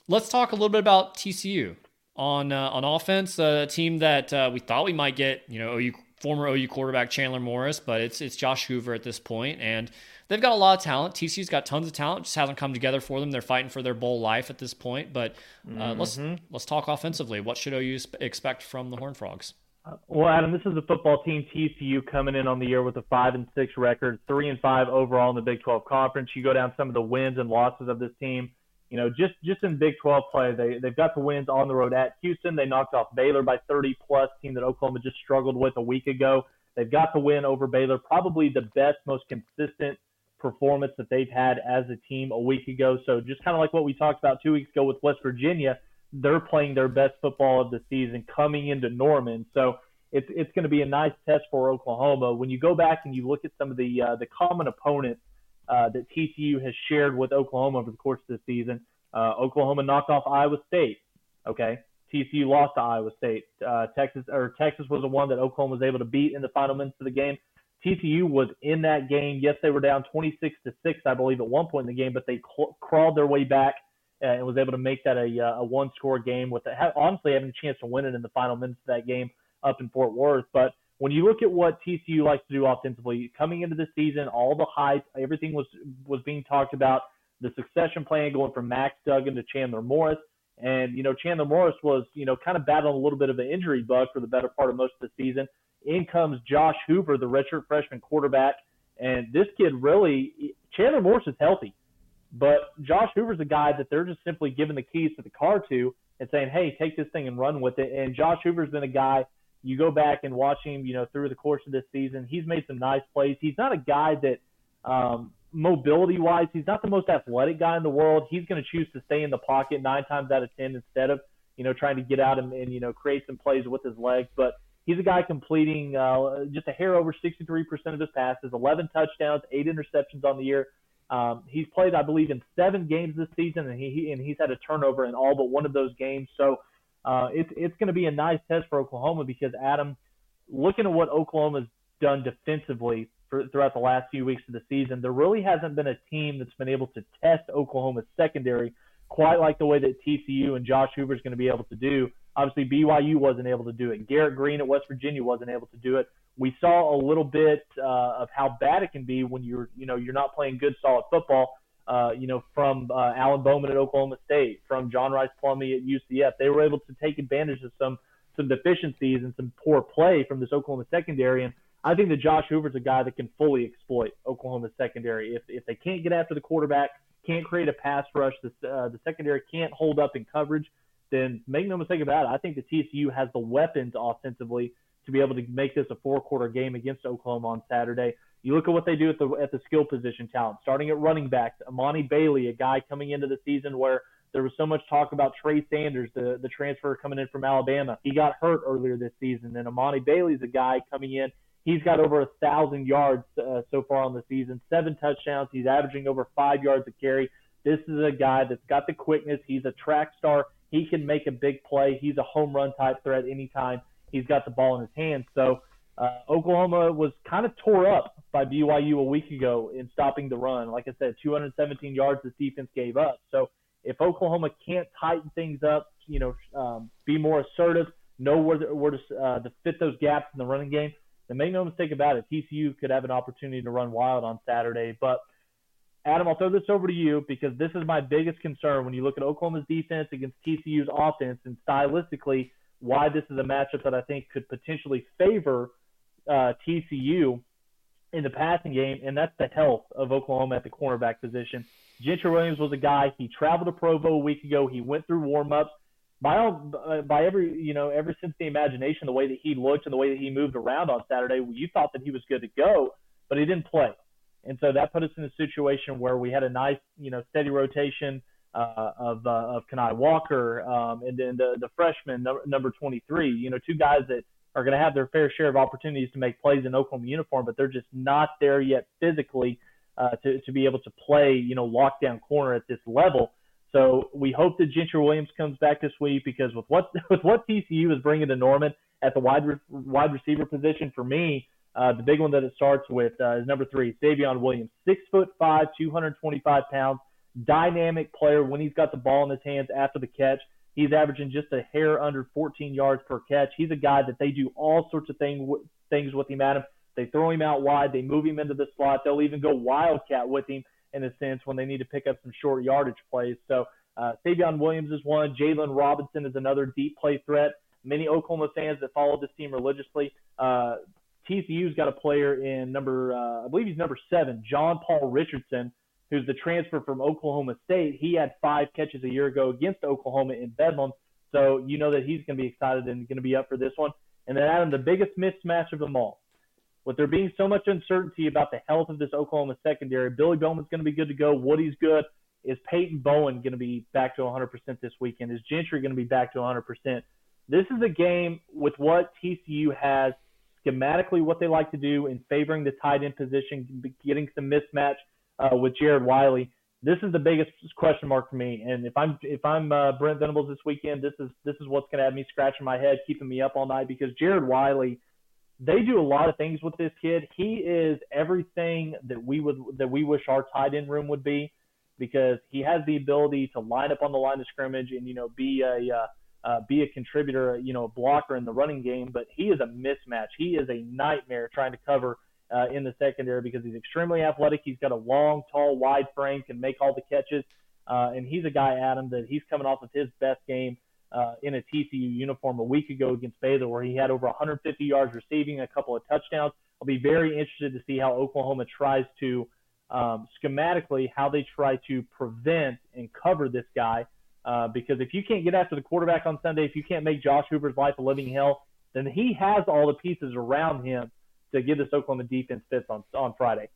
let's talk a little bit about TCU on uh, on offense. A team that uh, we thought we might get, you know, OU former OU quarterback Chandler Morris, but it's it's Josh Hoover at this point, and they've got a lot of talent. TCU's got tons of talent, just hasn't come together for them. They're fighting for their bowl life at this point. But uh, mm-hmm. let's let's talk offensively. What should OU expect from the Horn Frogs? Uh, well, Adam, this is a football team TCU coming in on the year with a five and six record, three and five overall in the Big 12 conference. You go down some of the wins and losses of this team you know, just just in Big 12 play, they they've got the wins on the road at Houston. They knocked off Baylor by 30 plus, team that Oklahoma just struggled with a week ago. They've got the win over Baylor, probably the best, most consistent performance that they've had as a team a week ago. So just kind of like what we talked about two weeks ago with West Virginia, they're playing their best football of the season coming into Norman. So it's it's going to be a nice test for Oklahoma. When you go back and you look at some of the uh, the common opponents uh, that TCU has shared with Oklahoma over the course of the season, uh, Oklahoma knocked off Iowa State. Okay, TCU lost to Iowa State. Uh, Texas or Texas was the one that Oklahoma was able to beat in the final minutes of the game. TCU was in that game. Yes, they were down 26 to six, I believe, at one point in the game, but they cl- crawled their way back uh, and was able to make that a, uh, a one-score game with honestly having a chance to win it in the final minutes of that game up in Fort Worth. But when you look at what TCU likes to do offensively, coming into the season, all the hype, everything was was being talked about. The succession plan going from Max Duggan to Chandler Morris. And, you know, Chandler Morris was, you know, kind of battling a little bit of an injury bug for the better part of most of the season. In comes Josh Hoover, the redshirt freshman quarterback. And this kid really, Chandler Morris is healthy. But Josh Hoover's a guy that they're just simply giving the keys to the car to and saying, hey, take this thing and run with it. And Josh Hoover's been a guy, you go back and watch him, you know, through the course of this season, he's made some nice plays. He's not a guy that, um, mobility wise, he's not the most athletic guy in the world. He's going to choose to stay in the pocket nine times out of ten instead of you know trying to get out and, and you know create some plays with his legs. But he's a guy completing uh, just a hair over 63% of his passes, 11 touchdowns, eight interceptions on the year. Um, he's played, I believe, in seven games this season, and he and he's had a turnover in all but one of those games. So uh, it's going to be a nice test for Oklahoma because Adam, looking at what Oklahoma's done defensively for, throughout the last few weeks of the season, there really hasn't been a team that's been able to test Oklahoma's secondary quite like the way that TCU and Josh Hoover is going to be able to do. Obviously, BYU wasn't able to do it. Garrett Green at West Virginia wasn't able to do it. We saw a little bit uh, of how bad it can be when you're, you know, you're not playing good, solid football. Uh, you know, from uh, Alan Bowman at Oklahoma State, from John Rhys Plumlee at UCF, they were able to take advantage of some some deficiencies and some poor play from this Oklahoma secondary. And I think that Josh Hoover's a guy that can fully exploit Oklahoma's secondary. If if they can't get after the quarterback, can't create a pass rush, the uh, the secondary can't hold up in coverage, then make no mistake about it. I think the TCU has the weapons offensively to be able to make this a four quarter game against Oklahoma on Saturday. You look at what they do at the at the skill position talent, starting at running back, Emani Bailey, a guy coming into the season where there was so much talk about Trey Sanders, the the transfer coming in from Alabama. He got hurt earlier this season, and Emani Bailey's a guy coming in He's got over a thousand yards uh, so far on the season, seven touchdowns. He's averaging over five yards a carry. This is a guy that's got the quickness. He's a track star. He can make a big play. He's a home run type threat anytime he's got the ball in his hands. So uh, Oklahoma was kind of tore up by BYU a week ago in stopping the run. Like I said, 217 yards the defense gave up. So if Oklahoma can't tighten things up, you know, um, be more assertive, know where to, where to, uh, to fit those gaps in the running game, and make no mistake about it, TCU could have an opportunity to run wild on Saturday. But Adam, I'll throw this over to you because this is my biggest concern when you look at Oklahoma's defense against TCU's offense and stylistically why this is a matchup that I think could potentially favor uh, TCU in the passing game, and that's the health of Oklahoma at the cornerback position. Gentry Williams was a guy, he traveled to Provo a week ago. He went through warm-ups by all, uh, by every you know ever since the imagination, the way that he looked and the way that he moved around on Saturday, you thought that he was good to go, but he didn't play, and so that put us in a situation where we had a nice you know steady rotation uh, of uh, of Kani Walker um, and then the the freshman number, number 23. You know, two guys that are going to have their fair share of opportunities to make plays in Oklahoma uniform, but they're just not there yet physically uh, to to be able to play you know lockdown corner at this level. So we hope that Gentry Williams comes back this week because with what [LAUGHS] with what TCU is bringing to Norman at the wide re- wide receiver position for me, uh, the big one that it starts with uh, is number three, Savion Williams, six foot five, 225 pounds, dynamic player when he's got the ball in his hands after the catch. He's averaging just a hair under 14 yards per catch. He's a guy that they do all sorts of thing, things with him, Adam. They throw him out wide. They move him into the slot. They'll even go wildcat with him in a sense when they need to pick up some short yardage plays. So uh, Savion Williams is one. Jaylon Robinson is another deep play threat. Many Oklahoma fans that follow this team religiously. Uh, TCU's got a player in number, uh, I believe he's number seven, John Paul Richardson, who's the transfer from Oklahoma State. He had five catches a year ago against Oklahoma in Bedlam. So you know that he's going to be excited and going to be up for this one. And then Adam, the biggest mismatch of them all. With there being so much uncertainty about the health of this Oklahoma secondary, Billy Bowman's going to be good to go. Woody's good. Is Peyton Bowen going to be back to 100% this weekend? Is Gentry going to be back to 100%? This is a game with what TCU has schematically, what they like to do in favoring the tight end position, getting some mismatch uh, with Jared Wiley. This is the biggest question mark for me. And if I'm if I'm uh, Brent Venables this weekend, this is this is what's going to have me scratching my head, keeping me up all night because Jared Wiley – they do a lot of things with this kid. He is everything that we would that we wish our tight end room would be, because he has the ability to line up on the line of scrimmage and you know be a uh, uh, be a contributor, you know, a blocker in the running game. But he is a mismatch. He is a nightmare trying to cover uh, in the secondary because he's extremely athletic. He's got a long, tall, wide frame, can make all the catches, uh, and he's a guy, Adam, that he's coming off of his best game uh, in a TCU uniform a week ago against Baylor, where he had over 150 yards receiving, a couple of touchdowns. I'll be very interested to see how Oklahoma tries to um, schematically how they try to prevent and cover this guy. Uh, because if you can't get after the quarterback on Sunday, if you can't make Josh Hoover's life a living hell, then he has all the pieces around him to give this Oklahoma defense fits on on Friday.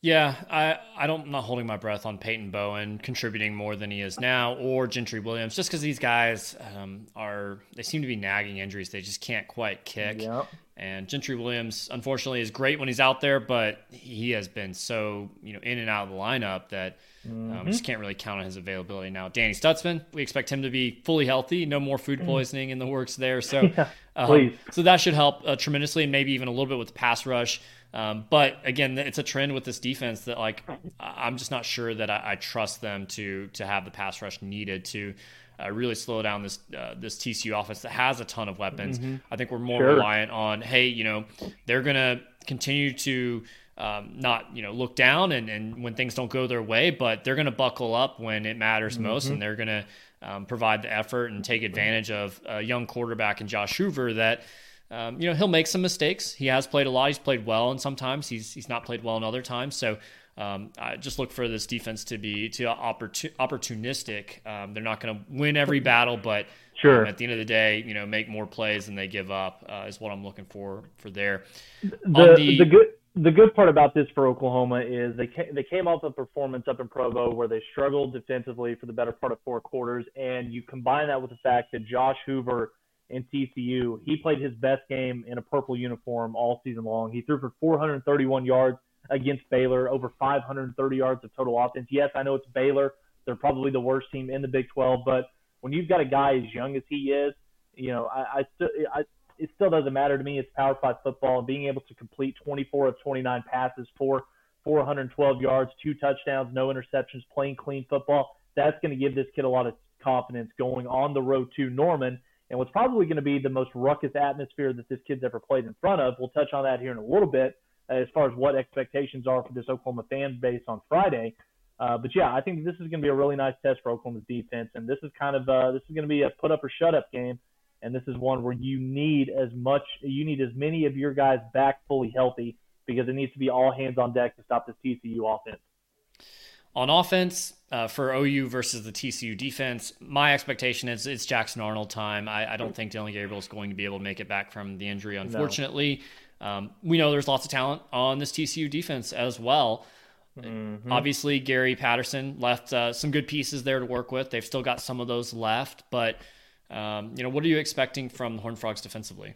Yeah, I, I don't I'm not holding my breath on Peyton Bowen contributing more than he is now, or Gentry Williams, just because these guys um, are they seem to be nagging injuries. They just can't quite kick. Yep. And Gentry Williams, unfortunately, is great when he's out there, but he has been so you know in and out of the lineup that mm-hmm. um, just can't really count on his availability now. Danny Stutsman, we expect him to be fully healthy, no more food mm-hmm. poisoning in the works there. So, [LAUGHS] yeah, um, so that should help uh, tremendously, and maybe even a little bit with the pass rush. Um, but again, it's a trend with this defense that like I'm just not sure that I, I trust them to to have the pass rush needed to uh, really slow down this uh, this TCU offense that has a ton of weapons. Mm-hmm. I think we're more sure. reliant on hey, you know, they're gonna continue to. Um, not you know look down and, and when things don't go their way, but they're going to buckle up when it matters mm-hmm. most, and they're going to um, provide the effort and take advantage of a young quarterback in Josh Hoover that um, you know, he'll make some mistakes. He has played a lot. He's played well, and sometimes he's he's not played well in other times. So um, I just look for this defense to be to opportun- opportunistic. Um, they're not going to win every battle, but sure. Um, at the end of the day, you know, make more plays than they give up uh, is what I'm looking for for there. The, the, the good the good part about this for Oklahoma is they came, they came off a performance up in Provo where they struggled defensively for the better part of four quarters, and you combine that with the fact that Josh Hoover in TCU. He played his best game in a purple uniform all season long. He threw for 431 yards against Baylor, over 530 yards of total offense. Yes, I know it's Baylor. They're probably the worst team in the Big 12, but when you've got a guy as young as he is, you know, I, I still, I, it still doesn't matter to me. It's Power Five football and being able to complete 24 of 29 passes for 412 yards, two touchdowns, no interceptions, playing clean football. That's going to give this kid a lot of confidence going on the road to Norman and what's probably going to be the most ruckus atmosphere that this kid's ever played in front of. We'll touch on that here in a little bit as far as what expectations are for this Oklahoma fan base on Friday. Uh, but yeah, I think this is going to be a really nice test for Oklahoma's defense, and this is kind of uh, this is going to be a put up or shut up game, and this is one where you need as much, you need as many of your guys back fully healthy because it needs to be all hands on deck to stop this TCU offense. On offense, uh, for OU versus the TCU defense, my expectation is it's Jackson Arnold time. I, I don't think Dillon Gabriel is going to be able to make it back from the injury, unfortunately. Um, we know there's lots of talent on this TCU defense as well. Mm-hmm. Obviously, Gary Patterson left uh, some good pieces there to work with. They've still got some of those left, but um, you know, what are you expecting from the Horned Frogs defensively?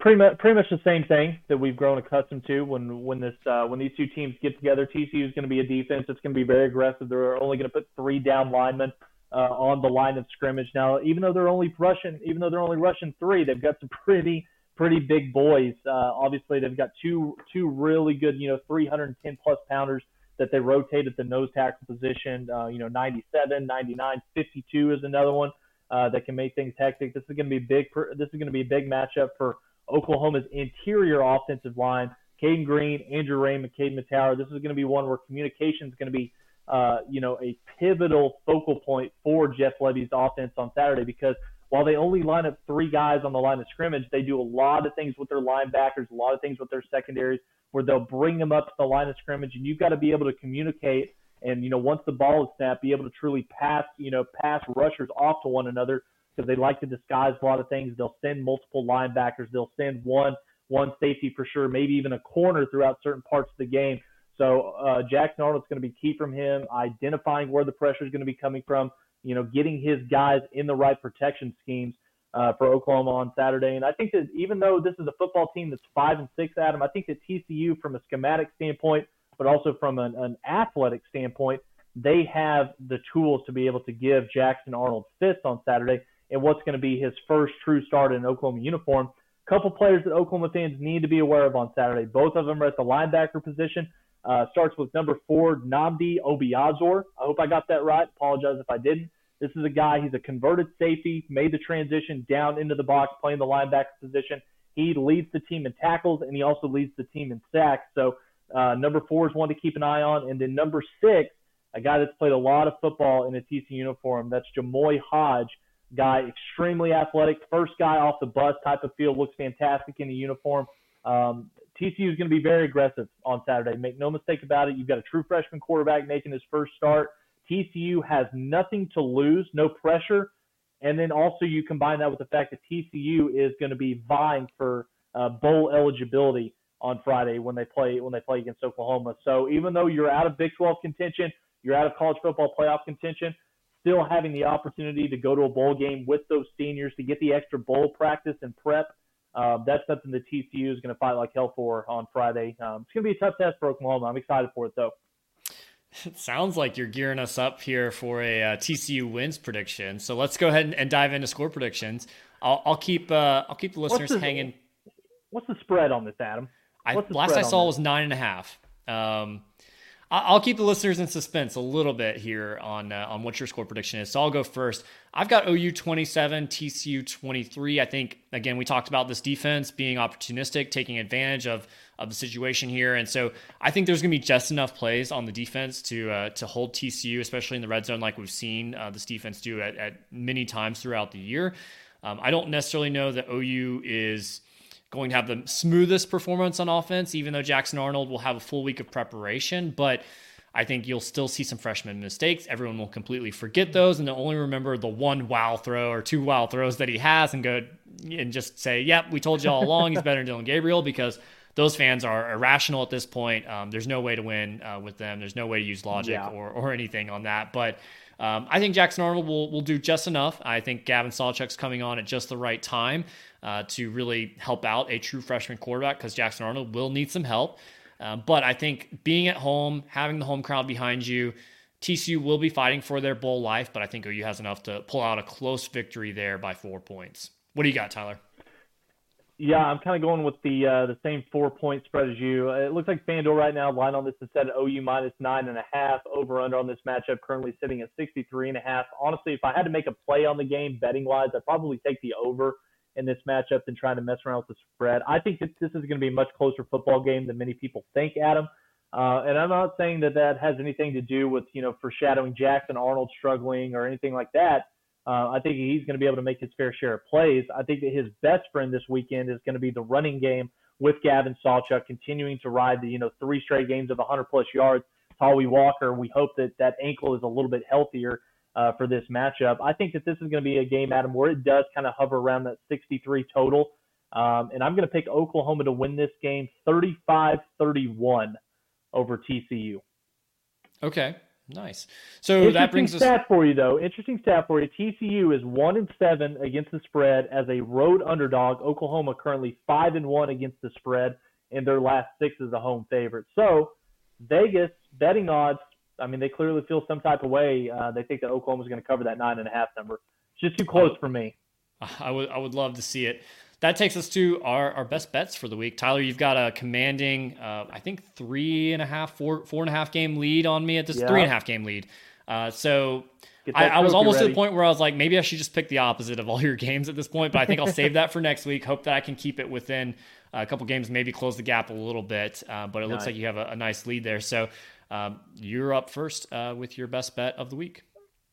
pretty much pretty much the same thing that we've grown accustomed to when when this uh, when these two teams get together. TCU is going to be a defense that's going to be very aggressive. They're only going to put three down linemen uh, on the line of scrimmage. Now, even though they're only rushing, even though they're only rushing three, they've got some pretty pretty big boys. Uh, obviously, they've got two two really good, you know, 310 plus pounders that they rotate at the nose tackle position. Uh, you know, 97, 99, 52 is another one. Uh, that can make things hectic. This is going to be big. This is going to be a big matchup for Oklahoma's interior offensive line. Cayden Green, Andrew Raymond, Caden Mettauer. This is going to be one where communication is going to be, uh, you know, a pivotal focal point for Jeff Lebby's offense on Saturday because while they only line up three guys on the line of scrimmage, they do a lot of things with their linebackers, a lot of things with their secondaries, where they'll bring them up to the line of scrimmage, and you've got to be able to communicate. And you know, once the ball is snapped, be able to truly pass, you know, pass rushers off to one another because they like to disguise a lot of things. They'll send multiple linebackers. They'll send one one safety for sure, maybe even a corner throughout certain parts of the game. So uh, Jackson Arnold's going to be key from him, identifying where the pressure is going to be coming from, you know, getting his guys in the right protection schemes uh, for Oklahoma on Saturday. And I think that even though this is a football team that's five and six, Adam, I think that TCU, from a schematic standpoint, but also from an, an athletic standpoint, they have the tools to be able to give Jackson Arnold fits on Saturday and what's going to be his first true start in Oklahoma uniform. Couple players that Oklahoma fans need to be aware of on Saturday. Both of them are at the linebacker position. Uh, starts with number four, Nnamdi Obiazor. I hope I got that right. Apologize if I didn't. This is a guy, he's a converted safety, made the transition down into the box, playing the linebacker position. He leads the team in tackles, and he also leads the team in sacks. So uh, number four is one to keep an eye on. And then number six, a guy that's played a lot of football in a TC uniform. That's Jamoi Hodge, guy extremely athletic, first guy off the bus type of field, looks fantastic in the uniform. Um, TCU is going to be very aggressive on Saturday. Make no mistake about it. You've got a true freshman quarterback making his first start. TCU has nothing to lose, no pressure. And then also you combine that with the fact that TCU is going to be vying for uh, bowl eligibility on Friday when they play when they play against Oklahoma. So even though you're out of Big 12 contention, you're out of college football playoff contention, still having the opportunity to go to a bowl game with those seniors to get the extra bowl practice and prep. Uh, that's something that TCU is going to fight like hell for on Friday. Um, it's going to be a tough test for Oklahoma. I'm excited for it though. It [LAUGHS] sounds like you're gearing us up here for a uh, TCU wins prediction. So let's go ahead and, and dive into score predictions. I'll, I'll keep uh, I'll keep the listeners what's the, hanging. What's the spread on this, Adam? I, last I saw was nine and a half. Um, I'll keep the listeners in suspense a little bit here on uh, on what your score prediction is. So I'll go first. I've got OU 27, TCU 23. I think again we talked about this defense being opportunistic, taking advantage of of the situation here, and so I think there's going to be just enough plays on the defense to uh, to hold TCU, especially in the red zone, like we've seen uh, this defense do at, at many times throughout the year. Um, I don't necessarily know that OU is going to have the smoothest performance on offense, even though Jackson Arnold will have a full week of preparation. But I think you'll still see some freshman mistakes. Everyone will completely forget those and they'll only remember the one wow throw or two wow throws that he has and go and just say, yep, we told you all along he's better than Dillon Gabriel because those fans are irrational at this point. Um, there's no way to win uh, with them. There's no way to use logic yeah. or, or anything on that. But um, I think Jackson Arnold will, will do just enough. I think Gavin Sawchuk's coming on at just the right time uh, to really help out a true freshman quarterback because Jackson Arnold will need some help. Um, but I think being at home, having the home crowd behind you, TCU will be fighting for their bowl life, but I think OU has enough to pull out a close victory there by four points. What do you got, Tyler? Yeah, I'm kind of going with the uh, the same four point spread as you. It looks like FanDuel right now line on this is set at OU minus nine and a half. Over under on this matchup currently sitting at 63 and a half. Honestly, if I had to make a play on the game betting wise, I'd probably take the over in this matchup than trying to mess around with the spread. I think that this is going to be a much closer football game than many people think, Adam. Uh, and I'm not saying that that has anything to do with you know foreshadowing Jackson Arnold struggling or anything like that. Uh, I think he's going to be able to make his fair share of plays. I think that his best friend this weekend is going to be the running game with Gavin Sawchuk, continuing to ride the you know three straight games of 100 plus yards. Tawee Walker, we hope that that ankle is a little bit healthier uh, for this matchup. I think that this is going to be a game, Adam, where it does kind of hover around that 63 total. Um, and I'm going to pick Oklahoma to win this game 35 31 over TCU. Okay. Nice. So that brings us. stat for you though. Interesting stat for you. TCU is one and seven against the spread as a road underdog. Oklahoma currently five and one against the spread, and their last six as a home favorite. So Vegas betting odds. I mean, they clearly feel some type of way. Uh, they think that Oklahoma is going to cover that nine and a half number. It's just too close for me. I would I would love to see it that takes us to our, our best bets for the week. Tyler, you've got a commanding, uh, I think three and a half, four, four and a half game lead on me at this yeah. three and a half game lead. Uh, so I, I, was almost ready. to the point where I was like, maybe I should just pick the opposite of all your games at this point. But I think I'll save that for next week. Hope that I can keep it within a couple games, maybe close the gap a little bit. Uh, but it nice. looks like you have a, a, nice lead there. So um, you're up first uh, with your best bet of the week.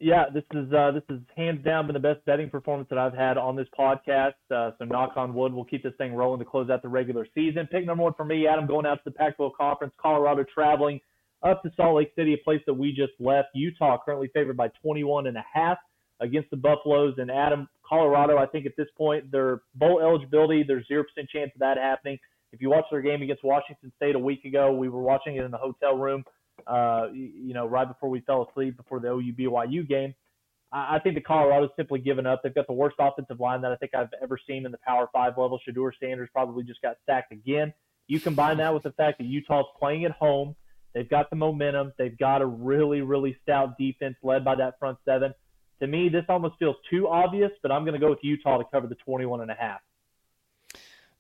Yeah, this is uh, this is hands down been the best betting performance that I've had on this podcast. Uh, so knock on wood, we'll keep this thing rolling to close out the regular season. Pick number one for me, Adam, going out to the Pac-12 Conference, Colorado traveling up to Salt Lake City, a place that we just left. Utah currently favored by 21 and a half against the Buffaloes. And Adam, Colorado, I think at this point their bowl eligibility, there's zero percent chance of that happening. If you watch their game against Washington State a week ago, we were watching it in the hotel room uh, you know, right before we fell asleep before the OU BYU game. I, I think the Colorado's simply given up. They've got the worst offensive line that I think I've ever seen in the Power Five level. Shedeur Sanders probably just got sacked again. You combine that with the fact that Utah's playing at home. They've got the momentum. They've got a really, really stout defense led by that front seven. To me, this almost feels too obvious, but I'm going to go with Utah to cover the 21 and a half.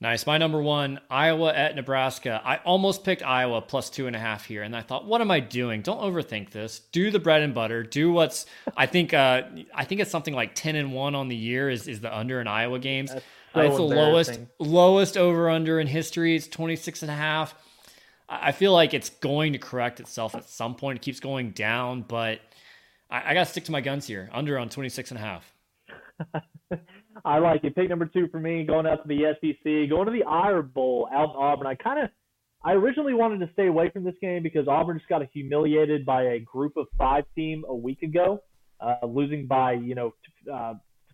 Nice. My number one, Iowa at Nebraska. I almost picked Iowa plus two and a half here, and I thought, what am I doing? Don't overthink this. Do the bread and butter. Do what's I think. Uh, I think it's something like ten and one on the year is is the under in Iowa games. So uh, it's the lowest lowest over under in history. It's 26 and a half. I feel like it's going to correct itself at some point. It keeps going down, but I, I got to stick to my guns here. Under on 26 and a half. [LAUGHS] I like it. Pick number two for me, going out to the SEC, going to the Iron Bowl out in Auburn. I kind of, I originally wanted to stay away from this game because Auburn just got humiliated by a group of five team a week ago, uh, losing by you know uh,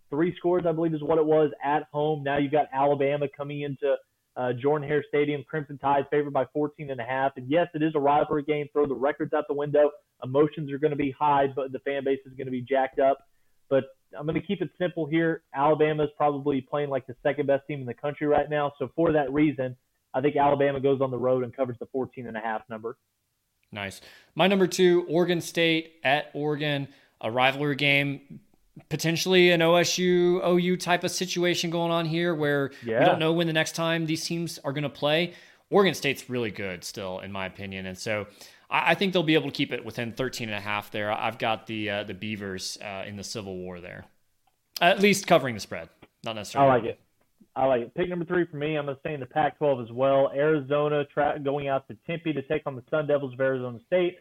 three scores, I believe is what it was at home. Now you've got Alabama coming into uh, Jordan Hare Stadium, Crimson Tide favored by 14 and a half. And yes, it is a rivalry game. Throw the records out the window. Emotions are going to be high, but the fan base is going to be jacked up. But I'm going to keep it simple here. Alabama is probably playing like the second best team in the country right now. So for that reason, I think Alabama goes on the road and covers the 14 and a half number. Nice. My number two, Oregon State at Oregon, a rivalry game, potentially an OSU OU type of situation going on here where yeah. we don't know when the next time these teams are going to play. Oregon State's really good still, in my opinion, and so I, I, think they'll be able to keep it within 13 and a half there. I've got the uh, the Beavers uh, in the Civil War there, at least covering the spread, not necessarily. I like it. I like it. Pick number three for me. I'm going to stay in the Pac-12 as well. Arizona tra- going out to Tempe to take on the Sun Devils of Arizona State.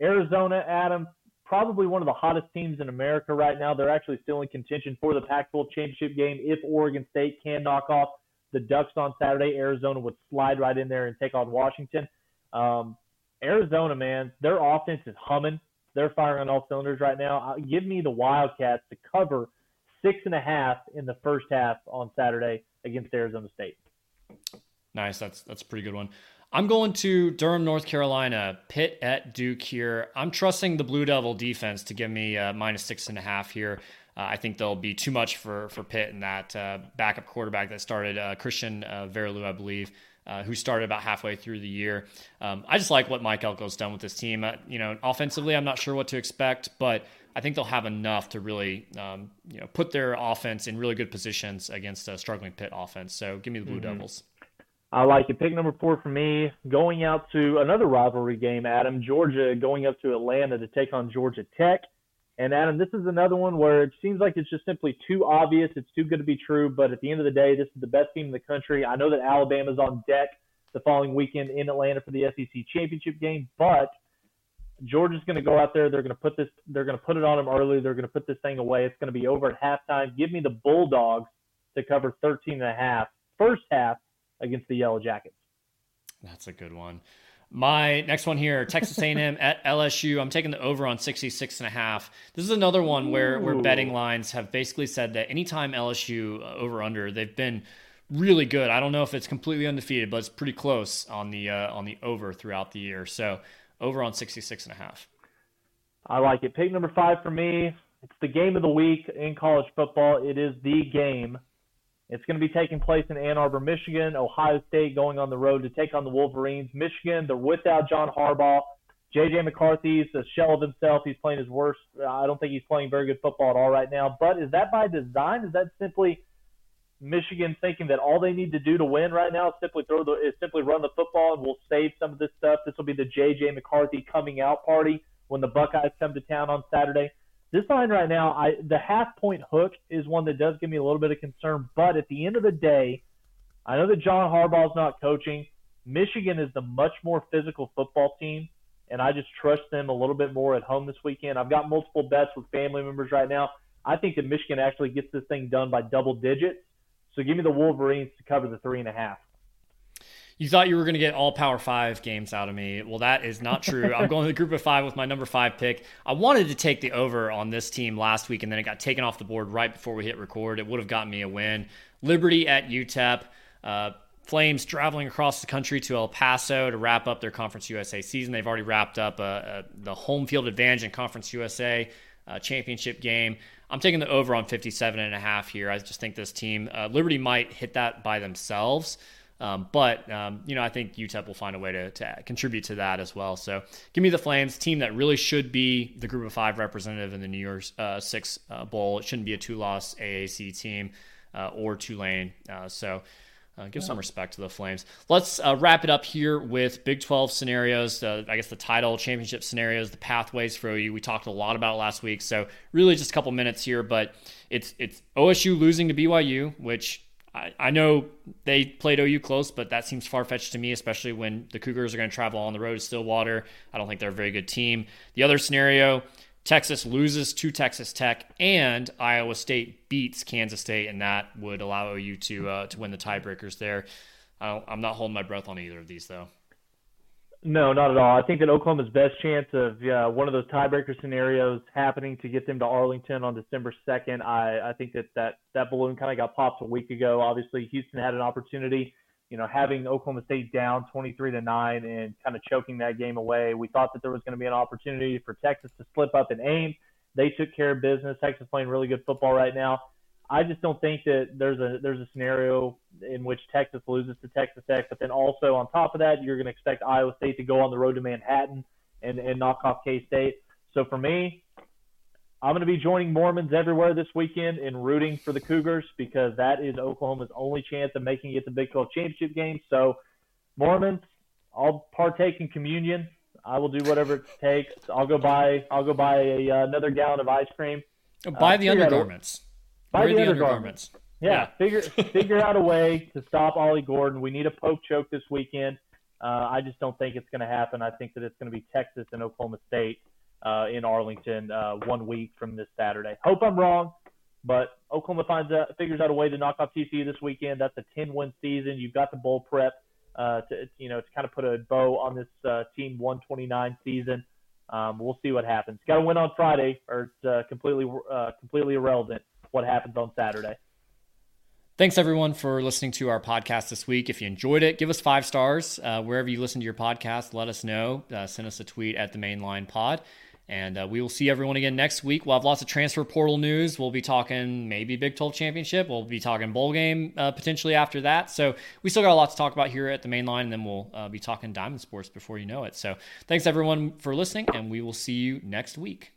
Arizona, Adam, probably one of the hottest teams in America right now. They're actually still in contention for the Pac-12 championship game. If Oregon State can knock off the Ducks on Saturday, Arizona would slide right in there and take on Washington. Um, Arizona, man, their offense is humming. They're firing on all cylinders right now. Uh, give me the Wildcats to cover six and a half in the first half on Saturday against Arizona State. Nice. That's that's a pretty good one. I'm going to Durham, North Carolina, Pitt at Duke here. I'm trusting the Blue Devil defense to give me uh, minus six and a half here. Uh, I think there'll be too much for for Pitt and that uh, backup quarterback that started uh, Christian uh, Veeralou, I believe uh, who started about halfway through the year. Um, I just like what Mike Elko's done with this team. Uh, you know, offensively, I'm not sure what to expect, but I think they'll have enough to really, um, you know, put their offense in really good positions against a struggling Pitt offense. So give me the Blue mm-hmm. Devils. I like it. Pick number four for me. Going out to another rivalry game, Adam. Georgia going up to Atlanta to take on Georgia Tech. And Adam, this is another one where it seems like it's just simply too obvious. It's too good to be true. But at the end of the day, this is the best team in the country. I know that Alabama's on deck the following weekend in Atlanta for the SEC championship game, but Georgia's going to go out there. They're going to put this. They're going to put it on them early. They're going to put this thing away. It's going to be over at halftime. Give me the Bulldogs to cover 13 and a half first half against the Yellow Jackets. That's a good one. My next one here, Texas A&M [LAUGHS] at LSU. I'm taking the over on 66 and a half. This is another one where where betting lines have basically said that anytime LSU uh, over under, they've been really good. I don't know if it's completely undefeated, but it's pretty close on the uh, on the over throughout the year. So over on 66 and a half. I like it. Pick number 5 for me. It's the game of the week in college football. It is the game it's going to be taking place in Ann Arbor, Michigan. Ohio State going on the road to take on the Wolverines. Michigan, they're without John Harbaugh. JJ McCarthy's a shell of himself. He's playing his worst. I don't think he's playing very good football at all right now. But is that by design? Is that simply Michigan thinking that all they need to do to win right now is simply throw the is simply run the football and we'll save some of this stuff? This will be the JJ McCarthy coming out party when the Buckeyes come to town on Saturday. This line right now, I the half point hook is one that does give me a little bit of concern. But at the end of the day, I know that John Harbaugh is not coaching. Michigan is the much more physical football team. and I just trust them a little bit more at home this weekend. I've got multiple bets with family members right now. I think that Michigan actually gets this thing done by double digits. So give me the Wolverines to cover the three and a half. You thought you were going to get all Power Five games out of me. Well, that is not true. I'm going to the group of five with my number five pick. I wanted to take the over on this team last week, and then it got taken off the board right before we hit record. It would have gotten me a win. Liberty at UTEP. Uh, Flames traveling across the country to El Paso to wrap up their Conference USA season. They've already wrapped up uh, uh, the home field advantage in Conference USA uh, championship game. I'm taking the over on 57 and a half here. I just think this team, uh, Liberty might hit that by themselves. Um, but um, you know, I think UTEP will find a way to, to, contribute to that as well. So, give me the Flames, team that really should be the Group of Five representative in the New Year's uh, Six uh, Bowl. It shouldn't be a two-loss AAC team uh, or Tulane. Uh, so, uh, give some respect to the Flames. Let's uh, wrap it up here with Big 12 scenarios. I guess the title, championship scenarios, the pathways for OU. We talked a lot about last week, so really just a couple minutes here. But it's it's OSU losing to BYU, which I, I know they played OU close, but that seems far fetched to me, especially when the Cougars are going to travel on the road to Stillwater. I don't think they're a very good team. The other scenario, Texas loses to Texas Tech, and Iowa State beats Kansas State, and that would allow OU to uh, to win the tiebreakers there. I'm not holding my breath on either of these, though. No, not at all. I think that Oklahoma's best chance of uh, one of those tiebreaker scenarios happening to get them to Arlington on December 2nd. I, I think that that, that balloon kind of got popped a week ago. Obviously, Houston had an opportunity, you know, having Oklahoma State down 23 to 9 and kind of choking that game away. We thought that there was going to be an opportunity for Texas to slip up and aim. They took care of business. Texas playing really good football right now. I just don't think that there's a there's a scenario in which Texas loses to Texas Tech, but then also on top of that, you're going to expect Iowa State to go on the road to Manhattan and, and knock off K State. So for me, I'm going to be joining Mormons everywhere this weekend in rooting for the Cougars because that is Oklahoma's only chance of making it to Big 12 championship game. So Mormons, I'll partake in communion. I will do whatever it takes. I'll go buy I'll go buy a, uh, another gallon of ice cream. Buy uh, the undergarments. Buy the, the undergarments. Yeah, yeah. [LAUGHS] figure figure out a way to stop Ollie Gordon. We need a poke choke this weekend. Uh, I just don't think it's going to happen. I think that it's going to be Texas and Oklahoma State uh, in Arlington uh, one week from this Saturday. Hope I'm wrong, but Oklahoma finds out, figures out a way to knock off TCU this weekend. That's a 10 win season. You've got the bowl prep uh, to you know to kind of put a bow on this uh, team 129 season. Um, we'll see what happens. Got to win on Friday, or it's uh, completely uh, completely irrelevant what happens on Saturday. Thanks everyone for listening to our podcast this week. If you enjoyed it, give us five stars uh, wherever you listen to your podcast. Let us know. Uh, send us a tweet at the Mainline Pod, and uh, we will see everyone again next week. We'll have lots of transfer portal news. We'll be talking maybe Big 12 championship. We'll be talking bowl game uh, potentially after that. So we still got a lot to talk about here at the Mainline, and then we'll uh, be talking Diamond Sports before you know it. So thanks everyone for listening, and we will see you next week.